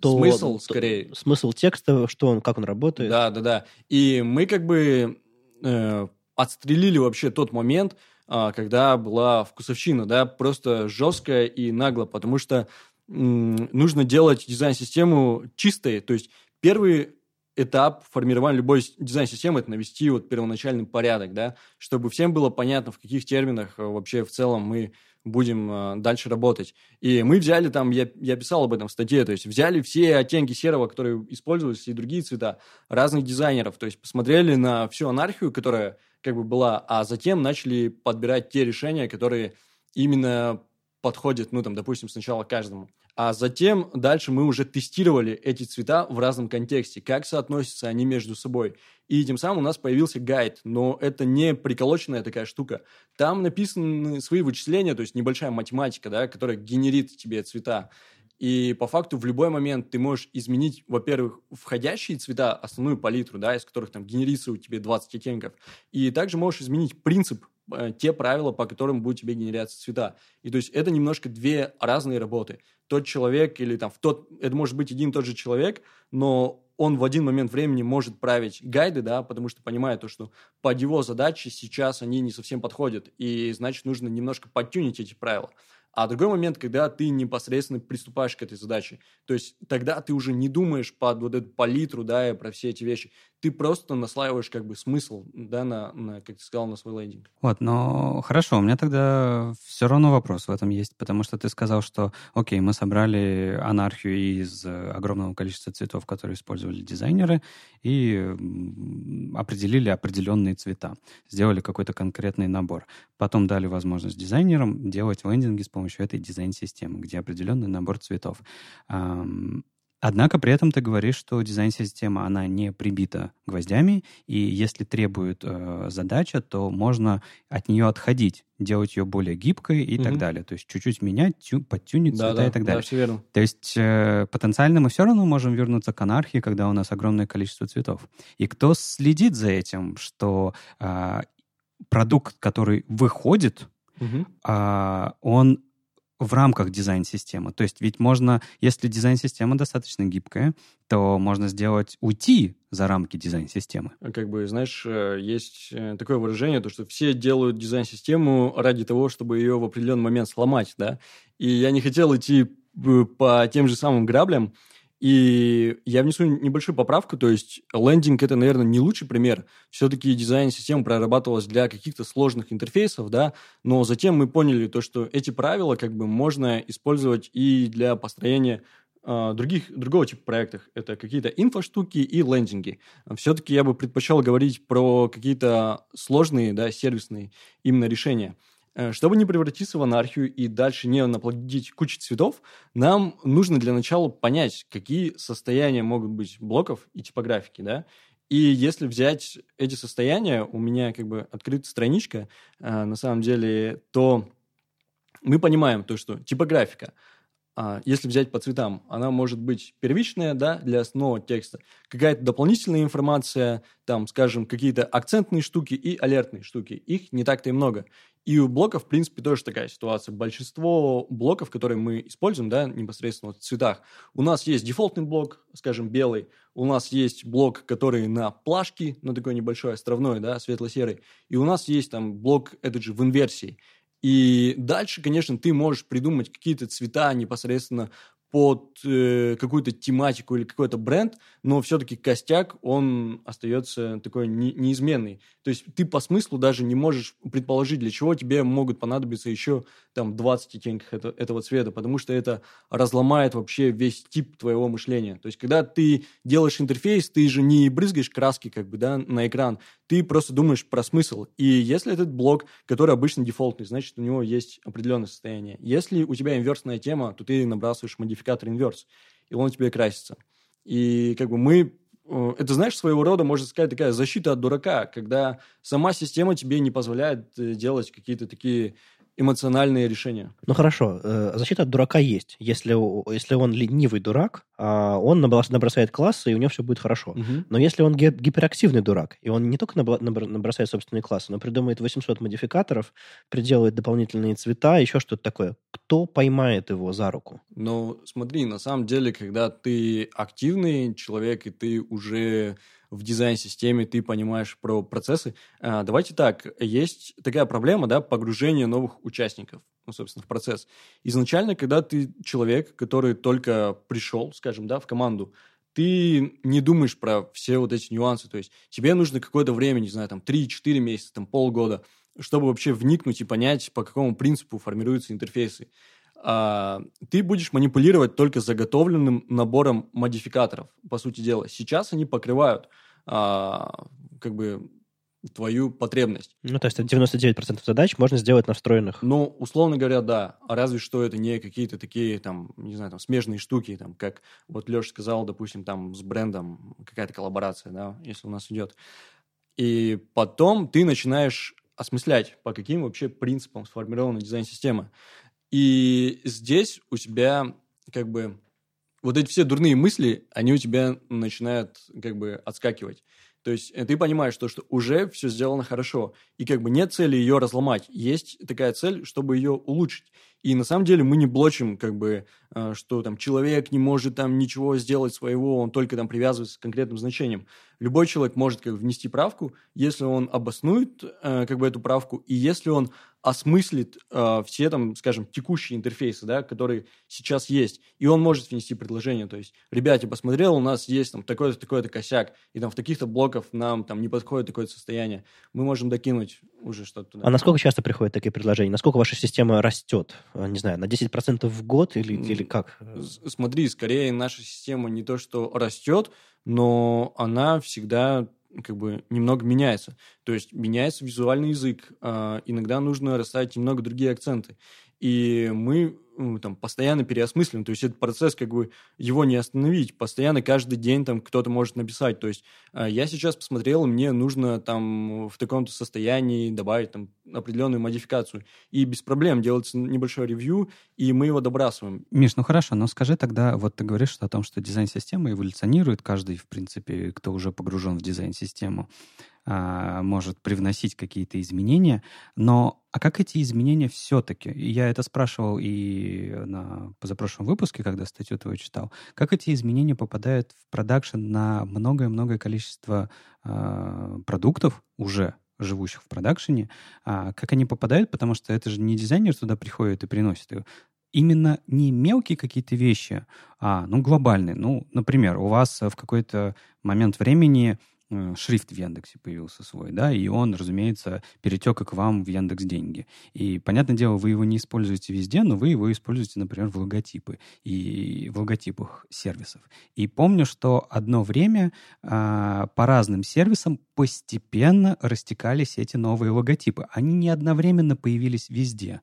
Speaker 3: то,
Speaker 1: смысл, скорее.
Speaker 3: Смысл текста, что он, как он работает.
Speaker 1: Да, да, да. И мы как бы э, отстрелили вообще тот момент, а, когда была вкусовщина, да, просто жесткая и нагло, потому что нужно делать дизайн-систему чистой, то есть первый этап формирования любой дизайн-системы – это навести вот первоначальный порядок, да, чтобы всем было понятно, в каких терминах э, вообще в целом мы будем э, дальше работать. И мы взяли там, я, я писал об этом в статье, то есть взяли все оттенки серого, которые использовались, и другие цвета разных дизайнеров, то есть посмотрели на всю анархию, которая как бы была, а затем начали подбирать те решения, которые именно подходят, ну, там, допустим, сначала каждому. А затем дальше мы уже тестировали эти цвета в разном контексте, как соотносятся они между собой. И тем самым у нас появился гайд, но это не приколоченная такая штука. Там написаны свои вычисления, то есть небольшая математика, да, которая генерит тебе цвета. И по факту в любой момент ты можешь изменить, во-первых, входящие цвета, основную палитру, да, из которых там генерится у тебя 20 оттенков. И также можешь изменить принцип, э, те правила, по которым будут тебе генерироваться цвета. И то есть это немножко две разные работы. Тот человек или там в тот, это может быть один и тот же человек, но он в один момент времени может править гайды, да, потому что понимает то, что под его задачи сейчас они не совсем подходят, и значит нужно немножко подтюнить эти правила. А другой момент, когда ты непосредственно приступаешь к этой задаче. То есть тогда ты уже не думаешь под вот эту палитру, да, и про все эти вещи. Ты просто наслаиваешь как бы смысл, да, на, на как ты сказал, на свой лендинг.
Speaker 2: Вот, но хорошо, у меня тогда все равно вопрос в этом есть, потому что ты сказал, что, окей, мы собрали анархию из огромного количества цветов, которые использовали дизайнеры, и определили определенные цвета, сделали какой-то конкретный набор. Потом дали возможность дизайнерам делать лендинги с помощью помощью этой дизайн-системы, где определенный набор цветов. Однако при этом ты говоришь, что дизайн-система, она не прибита гвоздями, и если требует э, задача, то можно от нее отходить, делать ее более гибкой и угу. так далее. То есть чуть-чуть менять, тю, подтюнить да, цвета
Speaker 1: да,
Speaker 2: и так далее.
Speaker 1: Да, все верно.
Speaker 2: То есть э, потенциально мы все равно можем вернуться к анархии, когда у нас огромное количество цветов. И кто следит за этим, что э, продукт, который выходит, угу. э, он в рамках дизайн-системы. То есть ведь можно, если дизайн-система достаточно гибкая, то можно сделать уйти за рамки дизайн-системы.
Speaker 1: Как бы, знаешь, э, есть э, такое выражение, то, что все делают дизайн-систему ради того, чтобы ее в определенный момент сломать, да. И я не хотел идти э, по тем же самым граблям, и я внесу небольшую поправку, то есть лендинг это, наверное, не лучший пример. Все-таки дизайн-система прорабатывалась для каких-то сложных интерфейсов, да, но затем мы поняли то, что эти правила как бы можно использовать и для построения э, других, другого типа проектах. Это какие-то инфоштуки и лендинги. Все-таки я бы предпочел говорить про какие-то сложные, да, сервисные именно решения. Э, чтобы не превратиться в анархию и дальше не наплодить кучу цветов, нам нужно для начала понять, какие состояния могут быть блоков и типографики, да. И если взять эти состояния, у меня как бы открыта страничка, э, на самом деле, то мы понимаем то, что типографика, если взять по цветам, она может быть первичная, да, для основного текста, какая-то дополнительная информация, там, скажем, какие-то акцентные штуки и алертные штуки. Их не так-то и много. И у блоков, в принципе, тоже такая ситуация. Большинство блоков, которые мы используем, да, непосредственно в цветах, у нас есть дефолтный блок, скажем, белый, у нас есть блок, который на плашке, на такой небольшой островной, да, светло-серый, и у нас есть там блок, этот же в инверсии. И дальше, конечно, ты можешь придумать какие-то цвета непосредственно под э, какую-то тематику или какой-то бренд, но все-таки костяк, он остается такой не, неизменный. То есть ты по смыслу даже не можешь предположить, для чего тебе могут понадобиться еще там 20 оттенков это, этого цвета, потому что это разломает вообще весь тип твоего мышления. То есть когда ты делаешь интерфейс, ты же не брызгаешь краски как бы, да, на экран, ты просто думаешь про смысл. И если этот блок, который обычно дефолтный, значит, у него есть определенное состояние. Если у тебя инверсная тема, то ты набрасываешь модификатор инверс, и он у тебя красится. И как бы мы э, это, знаешь, своего рода, можно сказать, такая защита от дурака, когда сама система тебе не позволяет э, делать какие-то такие эмоциональные решения.
Speaker 3: Ну хорошо, э, защита от дурака есть. Если, если он ленивый дурак, а он набросает классы, и у него все будет хорошо. Угу. Но если он гиперактивный дурак, и он не только набросает собственные классы, но придумает 800 модификаторов, приделает дополнительные цвета, еще что-то такое, кто поймает его за руку?
Speaker 1: Ну, смотри, на самом деле, когда ты активный человек, и ты уже в дизайн-системе ты понимаешь про процессы. А, давайте так, есть такая проблема, да, погружение новых участников, ну, собственно, в процесс. Изначально, когда ты человек, который только пришел, скажем, да, в команду, ты не думаешь про все вот эти нюансы, то есть тебе нужно какое-то время, не знаю, там 3-4 месяца, там полгода, чтобы вообще вникнуть и понять, по какому принципу формируются интерфейсы. А, ты будешь манипулировать только заготовленным набором модификаторов, по сути дела. Сейчас они покрывают а, как бы твою потребность.
Speaker 3: Ну, то есть 99% задач можно сделать на встроенных.
Speaker 1: Ну, условно говоря, да. А разве что это не какие-то такие, там, не знаю, там, смежные штуки, там, как вот Леша сказал, допустим, там, с брендом какая-то коллаборация, да, если у нас идет. И потом ты начинаешь осмыслять, по каким вообще принципам сформирована дизайн-система. И здесь у тебя как бы вот эти все дурные мысли, они у тебя начинают как бы отскакивать. То есть э, ты понимаешь, что, что уже все сделано хорошо, и как бы нет цели ее разломать. Есть такая цель, чтобы ее улучшить. И на самом деле мы не блочим, как бы, что там человек не может там ничего сделать своего, он только там привязывается к конкретным значениям. Любой человек может как бы, внести правку, если он обоснует э, как бы эту правку, и если он осмыслит э, все там, скажем, текущие интерфейсы, да, которые сейчас есть, и он может внести предложение, то есть, ребята, посмотрел, у нас есть там такой-то, такой-то косяк, и там в таких-то блоках нам там не подходит такое состояние, мы можем докинуть уже что-то туда.
Speaker 3: А насколько часто приходят такие предложения? Насколько ваша система растет? А, не знаю, на 10% в год или, или как?
Speaker 1: Смотри, скорее наша система не то, что растет, но она всегда как бы немного меняется. То есть меняется визуальный язык, э, иногда нужно расставить немного другие акценты. И мы ну, там, постоянно переосмыслим. То есть этот процесс, как бы, его не остановить. Постоянно каждый день там кто-то может написать. То есть э, я сейчас посмотрел, мне нужно там в таком-то состоянии добавить там определенную модификацию. И без проблем делается небольшое ревью, и мы его добрасываем.
Speaker 2: Миш, ну хорошо, но скажи тогда, вот ты говоришь о том, что дизайн-система эволюционирует, каждый, в принципе, кто уже погружен в дизайн-систему, а, может привносить какие-то изменения, но а как эти изменения все-таки, я это спрашивал и на позапрошлом выпуске, когда статью твою читал, как эти изменения попадают в продакшн на многое-многое количество э, продуктов уже, живущих в продакшене, а как они попадают, потому что это же не дизайнер туда приходит и приносит ее, именно не мелкие какие-то вещи, а ну, глобальные. Ну, например, у вас в какой-то момент времени шрифт в Яндексе появился свой, да, и он, разумеется, перетек и к вам в Яндекс Деньги. И, понятное дело, вы его не используете везде, но вы его используете, например, в логотипы и в логотипах сервисов. И помню, что одно время а, по разным сервисам постепенно растекались эти новые логотипы. Они не одновременно появились везде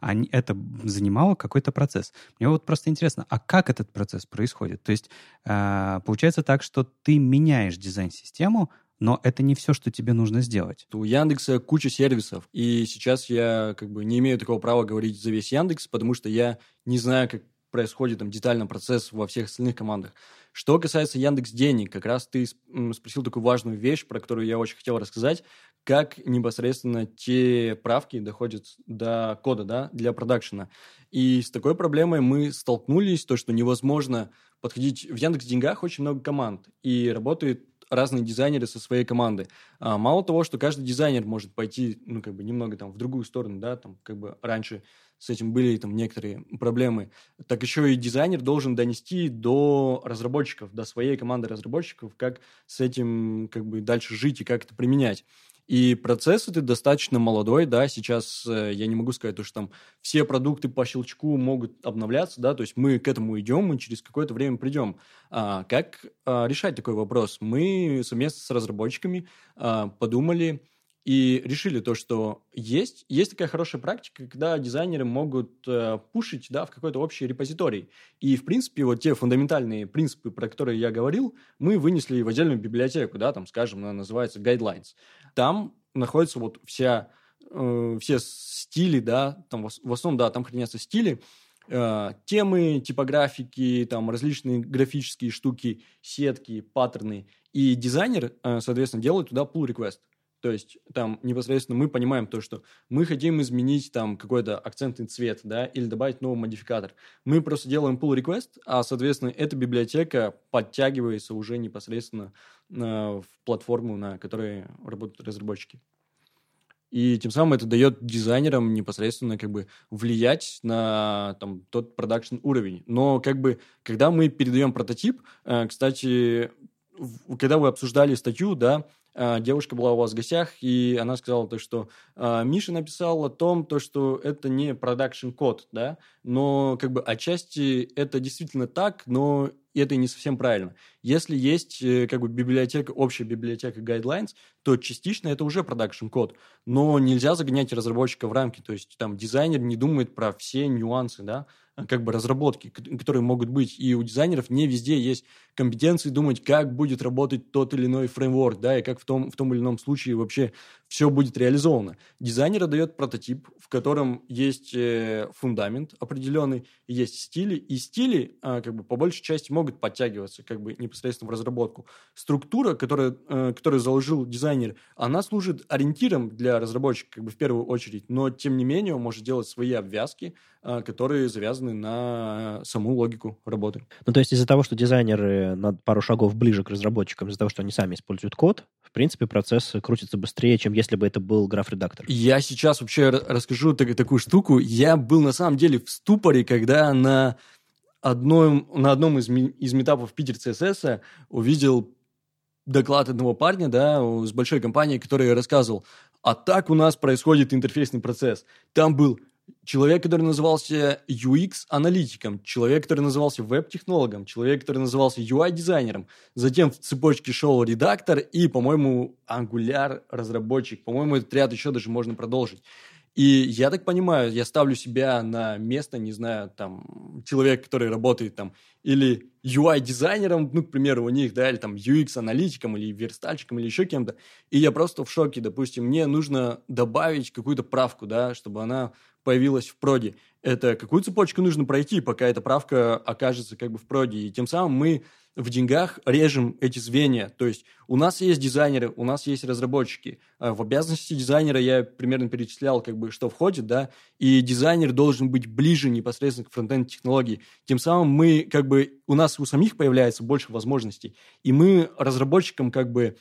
Speaker 2: они, это занимало какой-то процесс. Мне вот просто интересно, а как этот процесс происходит? То есть э, получается так, что ты меняешь дизайн-систему, но это не все, что тебе нужно сделать.
Speaker 1: У Яндекса куча сервисов, и сейчас я как бы не имею такого права говорить за весь Яндекс, потому что я не знаю, как происходит там детально процесс во всех остальных командах. Что касается Яндекс Денег, как раз ты спросил такую важную вещь, про которую я очень хотел рассказать, как непосредственно те правки доходят до кода, да, для продакшена. И с такой проблемой мы столкнулись, то, что невозможно подходить... В Яндекс Деньгах очень много команд, и работает разные дизайнеры со своей команды. А, мало того, что каждый дизайнер может пойти, ну, как бы немного там в другую сторону, да, там, как бы раньше с этим были там некоторые проблемы, так еще и дизайнер должен донести до разработчиков, до своей команды разработчиков, как с этим как бы дальше жить и как это применять. И процесс этот достаточно молодой, да, сейчас э, я не могу сказать, то, что там все продукты по щелчку могут обновляться, да, то есть мы к этому идем, мы через какое-то время придем. А, как а, решать такой вопрос? Мы совместно с разработчиками а, подумали, и решили то, что есть, есть такая хорошая практика, когда дизайнеры могут э, пушить да, в какой-то общий репозиторий. И, в принципе, вот те фундаментальные принципы, про которые я говорил, мы вынесли в отдельную библиотеку, да, там, скажем, она называется Guidelines. Там находится вот вся, э, все стили, да, там в, основном, да, там хранятся стили, э, темы, типографики, там различные графические штуки, сетки, паттерны. И дизайнер, э, соответственно, делает туда pull request. То есть там непосредственно мы понимаем то, что мы хотим изменить там какой-то акцентный цвет, да, или добавить новый модификатор. Мы просто делаем pull request, а, соответственно, эта библиотека подтягивается уже непосредственно э, в платформу, на которой работают разработчики. И тем самым это дает дизайнерам непосредственно как бы влиять на там, тот продакшн уровень. Но как бы, когда мы передаем прототип, э, кстати, когда вы обсуждали статью, да, девушка была у вас в гостях, и она сказала то, что э, Миша написал о том, то, что это не продакшн код, да, но как бы отчасти это действительно так, но это не совсем правильно. Если есть э, как бы библиотека, общая библиотека guidelines, то частично это уже продакшн код, но нельзя загонять разработчика в рамки, то есть там дизайнер не думает про все нюансы, да, как бы разработки, которые могут быть. И у дизайнеров не везде есть компетенции думать, как будет работать тот или иной фреймворк, да, и как в том, в том или ином случае вообще все будет реализовано. Дизайнер дает прототип, в котором есть э, фундамент определенный, есть стили, и стили, э, как бы, по большей части могут подтягиваться, как бы, непосредственно в разработку. Структура, которая, э, которую заложил дизайнер, она служит ориентиром для разработчика, как бы, в первую очередь, но, тем не менее, он может делать свои обвязки, э, которые завязаны на саму логику работы.
Speaker 3: Ну, то есть из-за того, что дизайнеры на пару шагов ближе к разработчикам, из-за того, что они сами используют код, в принципе, процесс крутится быстрее, чем если бы это был граф-редактор.
Speaker 1: Я сейчас вообще расскажу так, такую штуку. Я был на самом деле в ступоре, когда на одном, на одном из, из метапов Питер CSS увидел доклад одного парня, да, с большой компанией, который рассказывал, а так у нас происходит интерфейсный процесс. Там был человек, который назывался UX-аналитиком, человек, который назывался веб-технологом, человек, который назывался UI-дизайнером. Затем в цепочке шел редактор и, по-моему, Angular-разработчик. По-моему, этот ряд еще даже можно продолжить. И я так понимаю, я ставлю себя на место, не знаю, там, человек, который работает там, или UI-дизайнером, ну, к примеру, у них, да, или там UX-аналитиком, или верстальщиком, или еще кем-то, и я просто в шоке, допустим, мне нужно добавить какую-то правку, да, чтобы она появилась в проде. Это какую цепочку нужно пройти, пока эта правка окажется как бы в проде. И тем самым мы в деньгах режем эти звенья. То есть у нас есть дизайнеры, у нас есть разработчики. А в обязанности дизайнера я примерно перечислял, как бы, что входит, да, и дизайнер должен быть ближе непосредственно к фронтенд технологии. Тем самым мы, как бы, у нас у самих появляется больше возможностей, и мы разработчикам, как бы,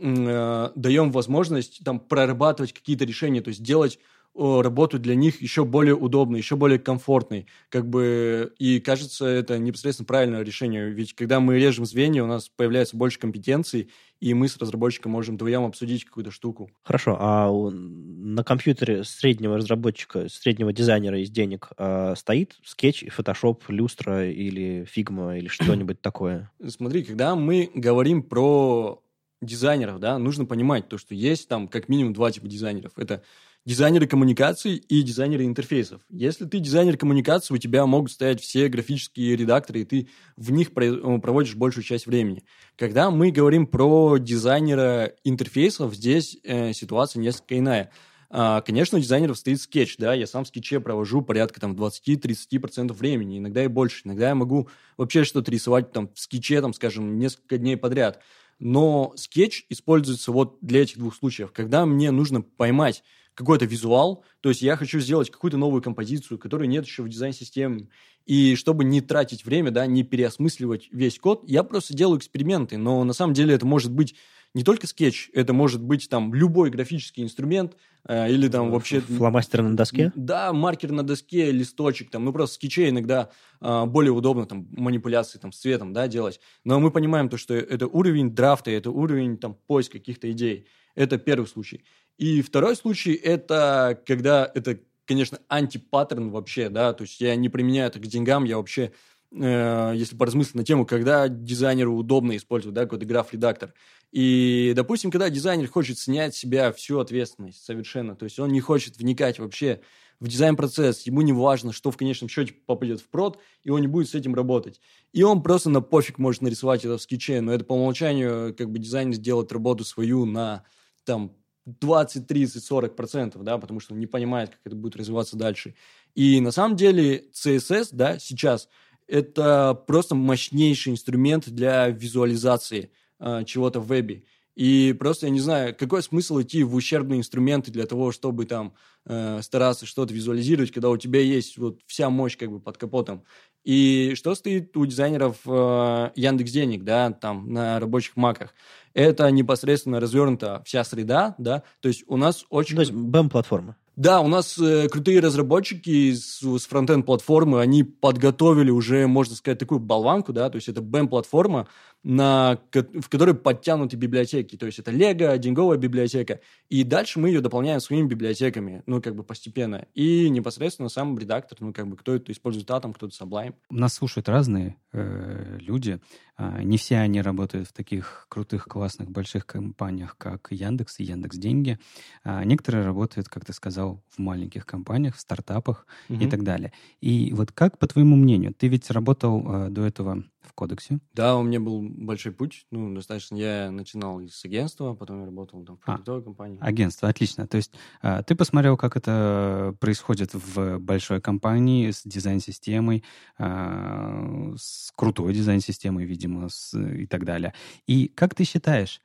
Speaker 1: э, даем возможность там прорабатывать какие-то решения, то есть делать работу для них еще более удобной, еще более комфортной. Как бы, и кажется, это непосредственно правильное решение. Ведь когда мы режем звенья, у нас появляется больше компетенций, и мы с разработчиком можем вдвоем обсудить какую-то штуку.
Speaker 3: Хорошо, а на компьютере среднего разработчика, среднего дизайнера из денег э, стоит Sketch, Photoshop, люстра или Figma или что-нибудь такое?
Speaker 1: Смотри, когда мы говорим про дизайнеров, да, нужно понимать то, что есть там как минимум два типа дизайнеров. Это дизайнеры коммуникаций и дизайнеры интерфейсов. Если ты дизайнер коммуникаций, у тебя могут стоять все графические редакторы, и ты в них э, проводишь большую часть времени. Когда мы говорим про дизайнера интерфейсов, здесь э, ситуация несколько иная. А, конечно, у дизайнеров стоит скетч, да, я сам в скетче провожу порядка там 20-30% времени, иногда и больше. Иногда я могу вообще что-то рисовать там в скетче, там, скажем, несколько дней подряд. Но скетч используется вот для этих двух случаев, когда мне нужно поймать какой-то визуал, то есть я хочу сделать какую-то новую композицию, которой нет еще в дизайн-системе, и чтобы не тратить время, да, не переосмысливать весь код, я просто делаю эксперименты, но на самом деле это может быть не только скетч, это может быть там любой графический инструмент э, или там вообще...
Speaker 3: Фломастер на доске?
Speaker 1: Да, маркер на доске, листочек, там, ну просто скетчей иногда э, более удобно там манипуляции там с цветом, да, делать. Но мы понимаем то, что это уровень драфта, это уровень там поиска каких-то идей. Это первый случай. И второй случай – это когда это, конечно, антипаттерн вообще, да, то есть я не применяю это к деньгам, я вообще, э, если поразмыслить на тему, когда дизайнеру удобно использовать, да, какой-то граф-редактор. И, допустим, когда дизайнер хочет снять с себя всю ответственность совершенно, то есть он не хочет вникать вообще в дизайн-процесс, ему не важно, что в конечном счете попадет в прод, и он не будет с этим работать. И он просто на пофиг может нарисовать это в скетче, но это по умолчанию как бы дизайнер сделает работу свою на там 20, 30, 40 процентов, да, потому что он не понимает, как это будет развиваться дальше. И на самом деле CSS, да, сейчас это просто мощнейший инструмент для визуализации э, чего-то в вебе. И просто, я не знаю, какой смысл идти в ущербные инструменты для того, чтобы там э, стараться что-то визуализировать, когда у тебя есть вот вся мощь как бы под капотом. И что стоит у дизайнеров э, Яндекс Денег, да, там на рабочих маках? Это непосредственно развернута вся среда, да, то есть у нас очень...
Speaker 3: То есть BEM-платформа.
Speaker 1: Да, у нас э, крутые разработчики с, с фронтенд платформы, они подготовили уже, можно сказать, такую болванку, да, то есть это BEM-платформа, на, в которой подтянуты библиотеки, то есть это Lego, деньговая библиотека, и дальше мы ее дополняем своими библиотеками, ну, как бы постепенно, и непосредственно сам редактор, ну, как бы кто-то использует Atom, кто-то Sublime.
Speaker 2: Нас слушают разные э, люди, не все они работают в таких крутых, классных, больших компаниях, как Яндекс и Яндекс Деньги, а некоторые работают, как ты сказал, в маленьких компаниях, в стартапах угу. и так далее. И вот как, по твоему мнению, ты ведь работал э, до этого в кодексе.
Speaker 1: Да, у меня был большой путь. Ну, достаточно. Я начинал с агентства, потом я работал там, в продуктовой а, компании.
Speaker 2: Агентство, отлично. То есть а, ты посмотрел, как это происходит в большой компании с дизайн-системой, а, с крутой дизайн-системой, видимо, с, и так далее. И как ты считаешь,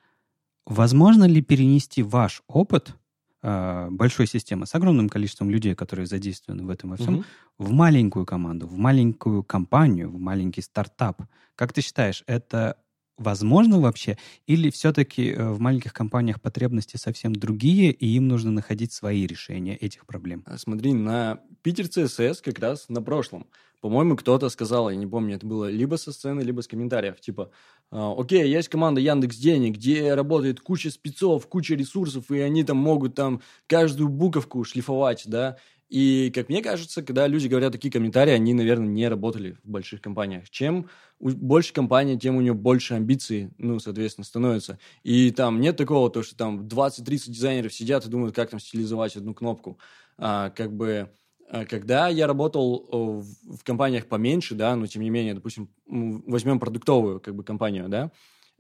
Speaker 2: возможно ли перенести ваш опыт большой системы с огромным количеством людей, которые задействованы в этом во всем, угу. в маленькую команду, в маленькую компанию, в маленький стартап. Как ты считаешь, это возможно вообще? Или все-таки э, в маленьких компаниях потребности совсем другие, и им нужно находить свои решения этих проблем?
Speaker 1: А смотри, на Питер ЦСС как раз на прошлом. По-моему, кто-то сказал, я не помню, это было либо со сцены, либо с комментариев, типа, «А, окей, есть команда Яндекс Денег, где работает куча спецов, куча ресурсов, и они там могут там каждую буковку шлифовать, да, и, как мне кажется, когда люди говорят такие комментарии, они, наверное, не работали в больших компаниях. Чем больше компания, тем у нее больше амбиций, ну, соответственно, становится. И там нет такого, то, что там 20-30 дизайнеров сидят и думают, как там стилизовать одну кнопку. А, как бы, а, когда я работал в компаниях поменьше, да, но тем не менее, допустим, возьмем продуктовую как бы компанию, да,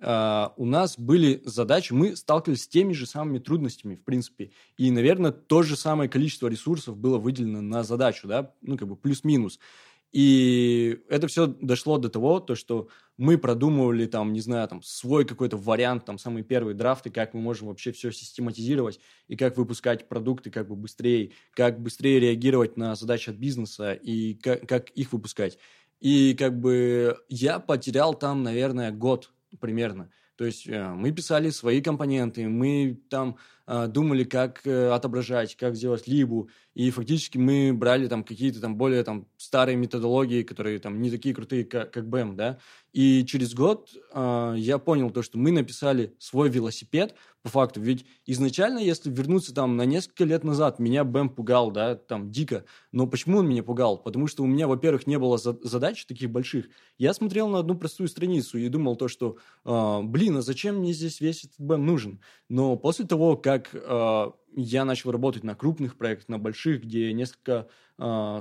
Speaker 1: у нас были задачи, мы сталкивались с теми же самыми трудностями, в принципе. И, наверное, то же самое количество ресурсов было выделено на задачу, да, ну, как бы плюс-минус. И это все дошло до того, то, что мы продумывали там, не знаю, там свой какой-то вариант, там самые первые драфты, как мы можем вообще все систематизировать и как выпускать продукты как бы быстрее, как быстрее реагировать на задачи от бизнеса и как, как их выпускать. И как бы я потерял там, наверное, год примерно. То есть э, мы писали свои компоненты, мы там думали, как э, отображать, как сделать либу, и фактически мы брали там какие-то там более там старые методологии, которые там не такие крутые, как, как BEM, да, и через год э, я понял то, что мы написали свой велосипед, по факту. Ведь изначально, если вернуться там на несколько лет назад, меня Бэм пугал, да, там, дико. Но почему он меня пугал? Потому что у меня, во-первых, не было задач таких больших. Я смотрел на одну простую страницу и думал то, что, э, блин, а зачем мне здесь весь этот Бэм нужен? Но после того, как э, я начал работать на крупных проектах, на больших, где несколько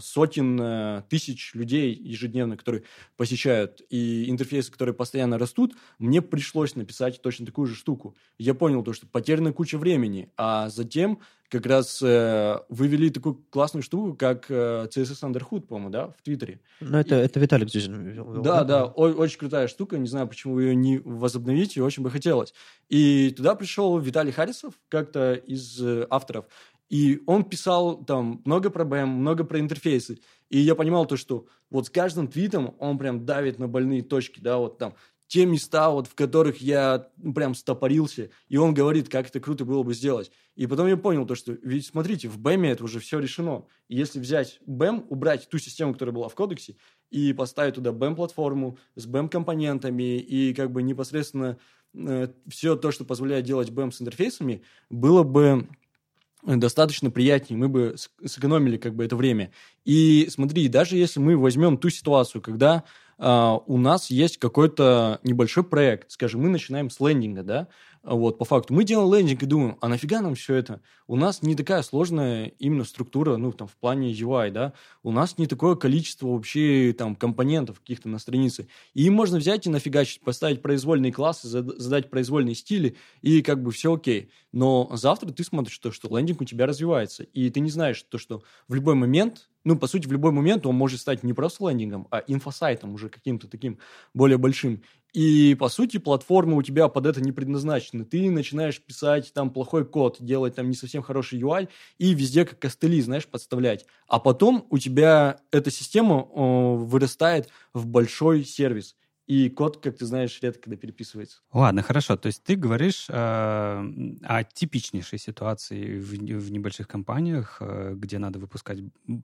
Speaker 1: сотен э, тысяч людей ежедневно, которые посещают, и интерфейсы, которые постоянно растут, мне пришлось написать точно такую же штуку. Я понял то, что потеряна куча времени, а затем как раз э, вывели такую классную штуку, как э, CSS Underhood, по-моему, да, в Твиттере.
Speaker 3: Ну, это, и, это Виталик здесь вел.
Speaker 1: Да, да, о- очень крутая штука, не знаю, почему ее не возобновите, очень бы хотелось. И туда пришел Виталий Харисов, как-то из э, авторов, и он писал там много проблем, много про интерфейсы. И я понимал то, что вот с каждым твитом он прям давит на больные точки, да, вот там те места, вот, в которых я прям стопорился, и он говорит, как это круто было бы сделать. И потом я понял то, что, ведь смотрите, в BEM это уже все решено. И если взять BEM, убрать ту систему, которая была в кодексе, и поставить туда BEM-платформу с BEM-компонентами, и как бы непосредственно э, все то, что позволяет делать BEM с интерфейсами, было бы достаточно приятнее, мы бы сэкономили как бы это время. И смотри, даже если мы возьмем ту ситуацию, когда Uh, у нас есть какой-то небольшой проект, скажем, мы начинаем с лендинга, да, вот, по факту. Мы делаем лендинг и думаем, а нафига нам все это? У нас не такая сложная именно структура, ну, там, в плане UI, да, у нас не такое количество вообще, там, компонентов каких-то на странице. И можно взять и нафигачить, поставить произвольные классы, задать произвольные стили, и как бы все окей. Но завтра ты смотришь то, что лендинг у тебя развивается, и ты не знаешь то, что в любой момент ну, по сути, в любой момент он может стать не просто лендингом, а инфосайтом уже каким-то таким более большим. И, по сути, платформа у тебя под это не предназначена. Ты начинаешь писать там плохой код, делать там не совсем хороший UI и везде как костыли, знаешь, подставлять. А потом у тебя эта система о, вырастает в большой сервис и код, как ты знаешь, редко когда переписывается.
Speaker 2: Ладно, хорошо. То есть ты говоришь э, о типичнейшей ситуации в, в небольших компаниях, э, где надо выпускать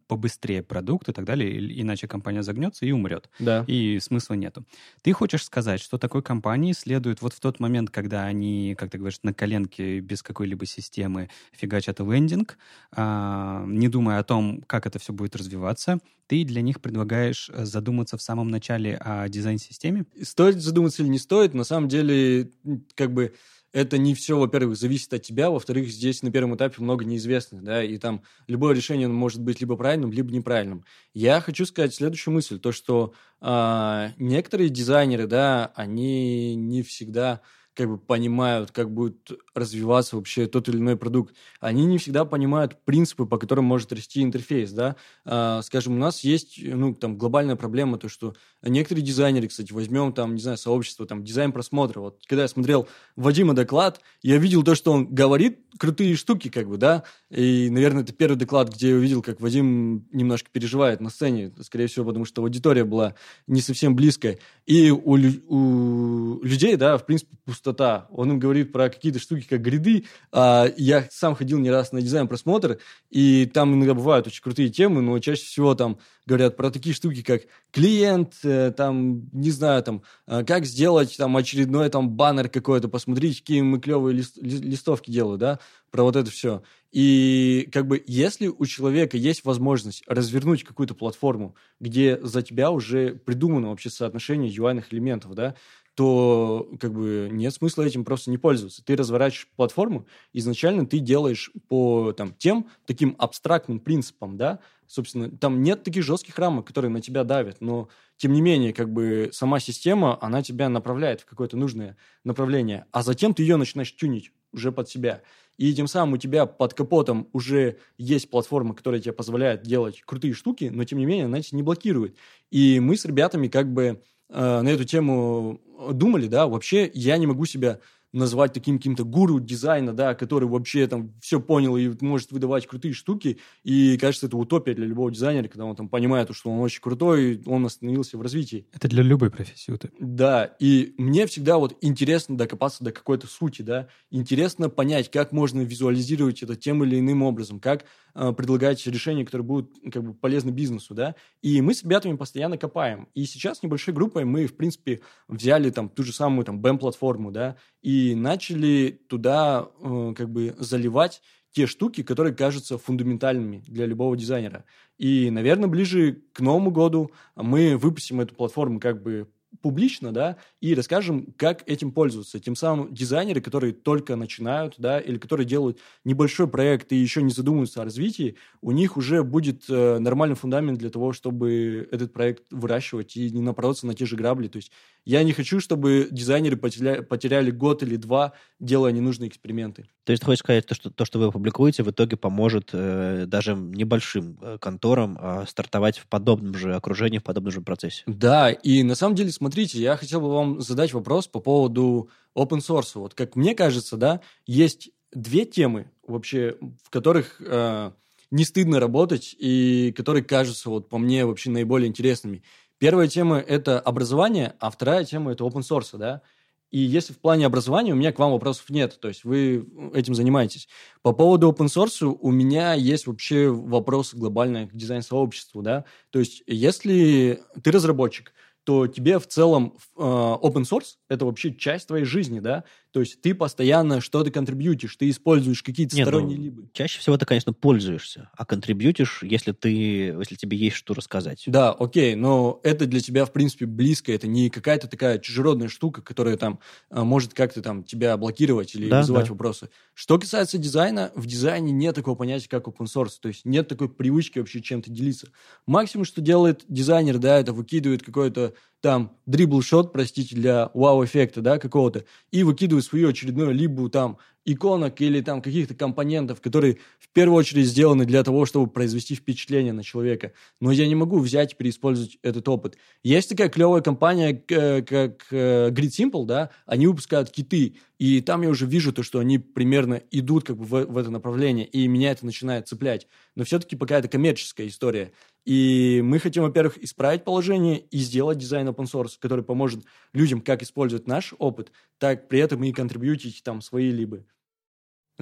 Speaker 2: побыстрее продукт и так далее, иначе компания загнется и умрет.
Speaker 1: Да.
Speaker 2: И смысла нету. Ты хочешь сказать, что такой компании следует вот в тот момент, когда они, как ты говоришь, на коленке без какой-либо системы фигачат лендинг, э, не думая о том, как это все будет развиваться, ты для них предлагаешь э, задуматься в самом начале о дизайн-системе?
Speaker 1: Стоит задуматься или не стоит? На самом деле, как бы это не все, во-первых, зависит от тебя, во-вторых, здесь на первом этапе много неизвестных, да, и там любое решение может быть либо правильным, либо неправильным. Я хочу сказать следующую мысль, то, что э, некоторые дизайнеры, да, они не всегда как бы понимают, как будет развиваться вообще тот или иной продукт. Они не всегда понимают принципы, по которым может расти интерфейс, да. А, скажем, у нас есть, ну, там, глобальная проблема, то, что некоторые дизайнеры, кстати, возьмем там, не знаю, сообщество, там, дизайн просмотра. Вот, когда я смотрел Вадима доклад, я видел то, что он говорит крутые штуки, как бы, да, и, наверное, это первый доклад, где я увидел, как Вадим немножко переживает на сцене, скорее всего, потому что аудитория была не совсем близкая. И у, у людей, да, в принципе, пустота. Он им говорит про какие-то штуки, как гриды. А я сам ходил не раз на дизайн-просмотр, и там иногда бывают очень крутые темы, но чаще всего там говорят про такие штуки, как клиент, э, там, не знаю, там, э, как сделать там очередной там баннер какой-то, посмотрите, какие мы клевые лист, листовки делают, да, про вот это все. И как бы если у человека есть возможность развернуть какую-то платформу, где за тебя уже придумано вообще соотношение UI элементов, да, то как бы нет смысла этим просто не пользоваться. Ты разворачиваешь платформу, изначально ты делаешь по там, тем таким абстрактным принципам, да, собственно, там нет таких жестких рамок, которые на тебя давят, но тем не менее, как бы сама система, она тебя направляет в какое-то нужное направление, а затем ты ее начинаешь тюнить уже под себя. И тем самым у тебя под капотом уже есть платформа, которая тебе позволяет делать крутые штуки, но тем не менее она тебя не блокирует. И мы с ребятами как бы э, на эту тему думали, да, вообще я не могу себя назвать таким каким-то гуру дизайна, да, который вообще там все понял и может выдавать крутые штуки. И, кажется, это утопия для любого дизайнера, когда он там понимает, что он очень крутой, он остановился в развитии.
Speaker 2: Это для любой профессии утопия.
Speaker 1: Да, и мне всегда вот интересно докопаться до какой-то сути, да, интересно понять, как можно визуализировать это тем или иным образом, как э, предлагать решения, которые будут как бы полезны бизнесу, да. И мы с ребятами постоянно копаем. И сейчас небольшой группой мы, в принципе, взяли там ту же самую там BEM-платформу, да, и начали туда э, как бы заливать те штуки, которые кажутся фундаментальными для любого дизайнера. И, наверное, ближе к Новому году мы выпустим эту платформу как бы публично, да, и расскажем, как этим пользоваться. Тем самым дизайнеры, которые только начинают, да, или которые делают небольшой проект и еще не задумываются о развитии, у них уже будет э, нормальный фундамент для того, чтобы этот проект выращивать и не напороться на те же грабли. То есть я не хочу, чтобы дизайнеры потеряли, потеряли год или два, делая ненужные эксперименты.
Speaker 3: То есть хочешь сказать, то, что, то, что вы публикуете, в итоге поможет э, даже небольшим э, конторам э, стартовать в подобном же окружении, в подобном же процессе?
Speaker 1: Да, и на самом деле, смотрите, я хотел бы вам задать вопрос по поводу open source. Вот как мне кажется, да, есть две темы вообще, в которых э, не стыдно работать и которые кажутся, вот по мне, вообще наиболее интересными. Первая тема – это образование, а вторая тема – это open source, да. И если в плане образования у меня к вам вопросов нет, то есть вы этим занимаетесь. По поводу open source у меня есть вообще вопрос глобальный к дизайн-сообществу, да. То есть если ты разработчик, то тебе в целом э, open source – это вообще часть твоей жизни, да? То есть ты постоянно что-то контрибьютишь, ты используешь какие-то Нет, ну, сторонние ну, либы.
Speaker 3: Чаще всего ты, конечно, пользуешься, а контрибьютишь, если ты, если тебе есть что рассказать.
Speaker 1: Да, окей, но это для тебя, в принципе, близко, это не какая-то такая чужеродная штука, которая там а, может как-то там тебя блокировать или да, вызывать да. вопросы. Что касается дизайна, в дизайне нет такого понятия, как open source, то есть нет такой привычки вообще чем-то делиться. Максимум, что делает дизайнер, да, это выкидывает какой-то там дрибл-шот, простите, для вау-эффекта, да, какого-то, и выкидывает свою очередную либо там иконок или там каких-то компонентов, которые в первую очередь сделаны для того, чтобы произвести впечатление на человека. Но я не могу взять и переиспользовать этот опыт. Есть такая клевая компания, как э, Grid Simple, да, они выпускают киты, и там я уже вижу то, что они примерно идут как бы в, в это направление, и меня это начинает цеплять. Но все-таки пока это коммерческая история. И мы хотим, во-первых, исправить положение и сделать дизайн open source, который поможет людям как использовать наш опыт, так при этом и контрибьютить там свои либо.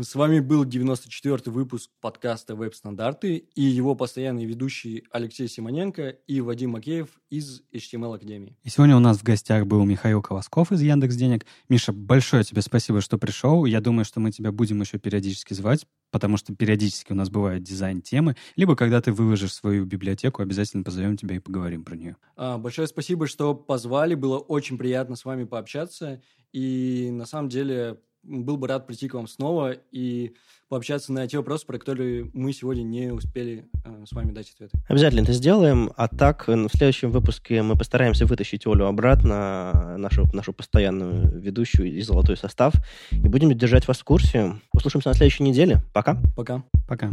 Speaker 1: С вами был 94-й выпуск подкаста «Веб-стандарты» и его постоянные ведущие Алексей Симоненко и Вадим Макеев из HTML Академии.
Speaker 2: И сегодня у нас в гостях был Михаил Колосков из Яндекс Денег. Миша, большое тебе спасибо, что пришел. Я думаю, что мы тебя будем еще периодически звать, потому что периодически у нас бывают дизайн-темы. Либо когда ты выложишь свою библиотеку, обязательно позовем тебя и поговорим про нее.
Speaker 1: А, большое спасибо, что позвали. Было очень приятно с вами пообщаться. И на самом деле был бы рад прийти к вам снова и пообщаться на те вопросы, про которые мы сегодня не успели э, с вами дать ответы.
Speaker 3: Обязательно это сделаем. А так, в следующем выпуске мы постараемся вытащить Олю обратно, нашу, нашу постоянную ведущую и золотой состав, и будем держать вас в курсе. Услышимся на следующей неделе. Пока.
Speaker 1: Пока.
Speaker 2: Пока.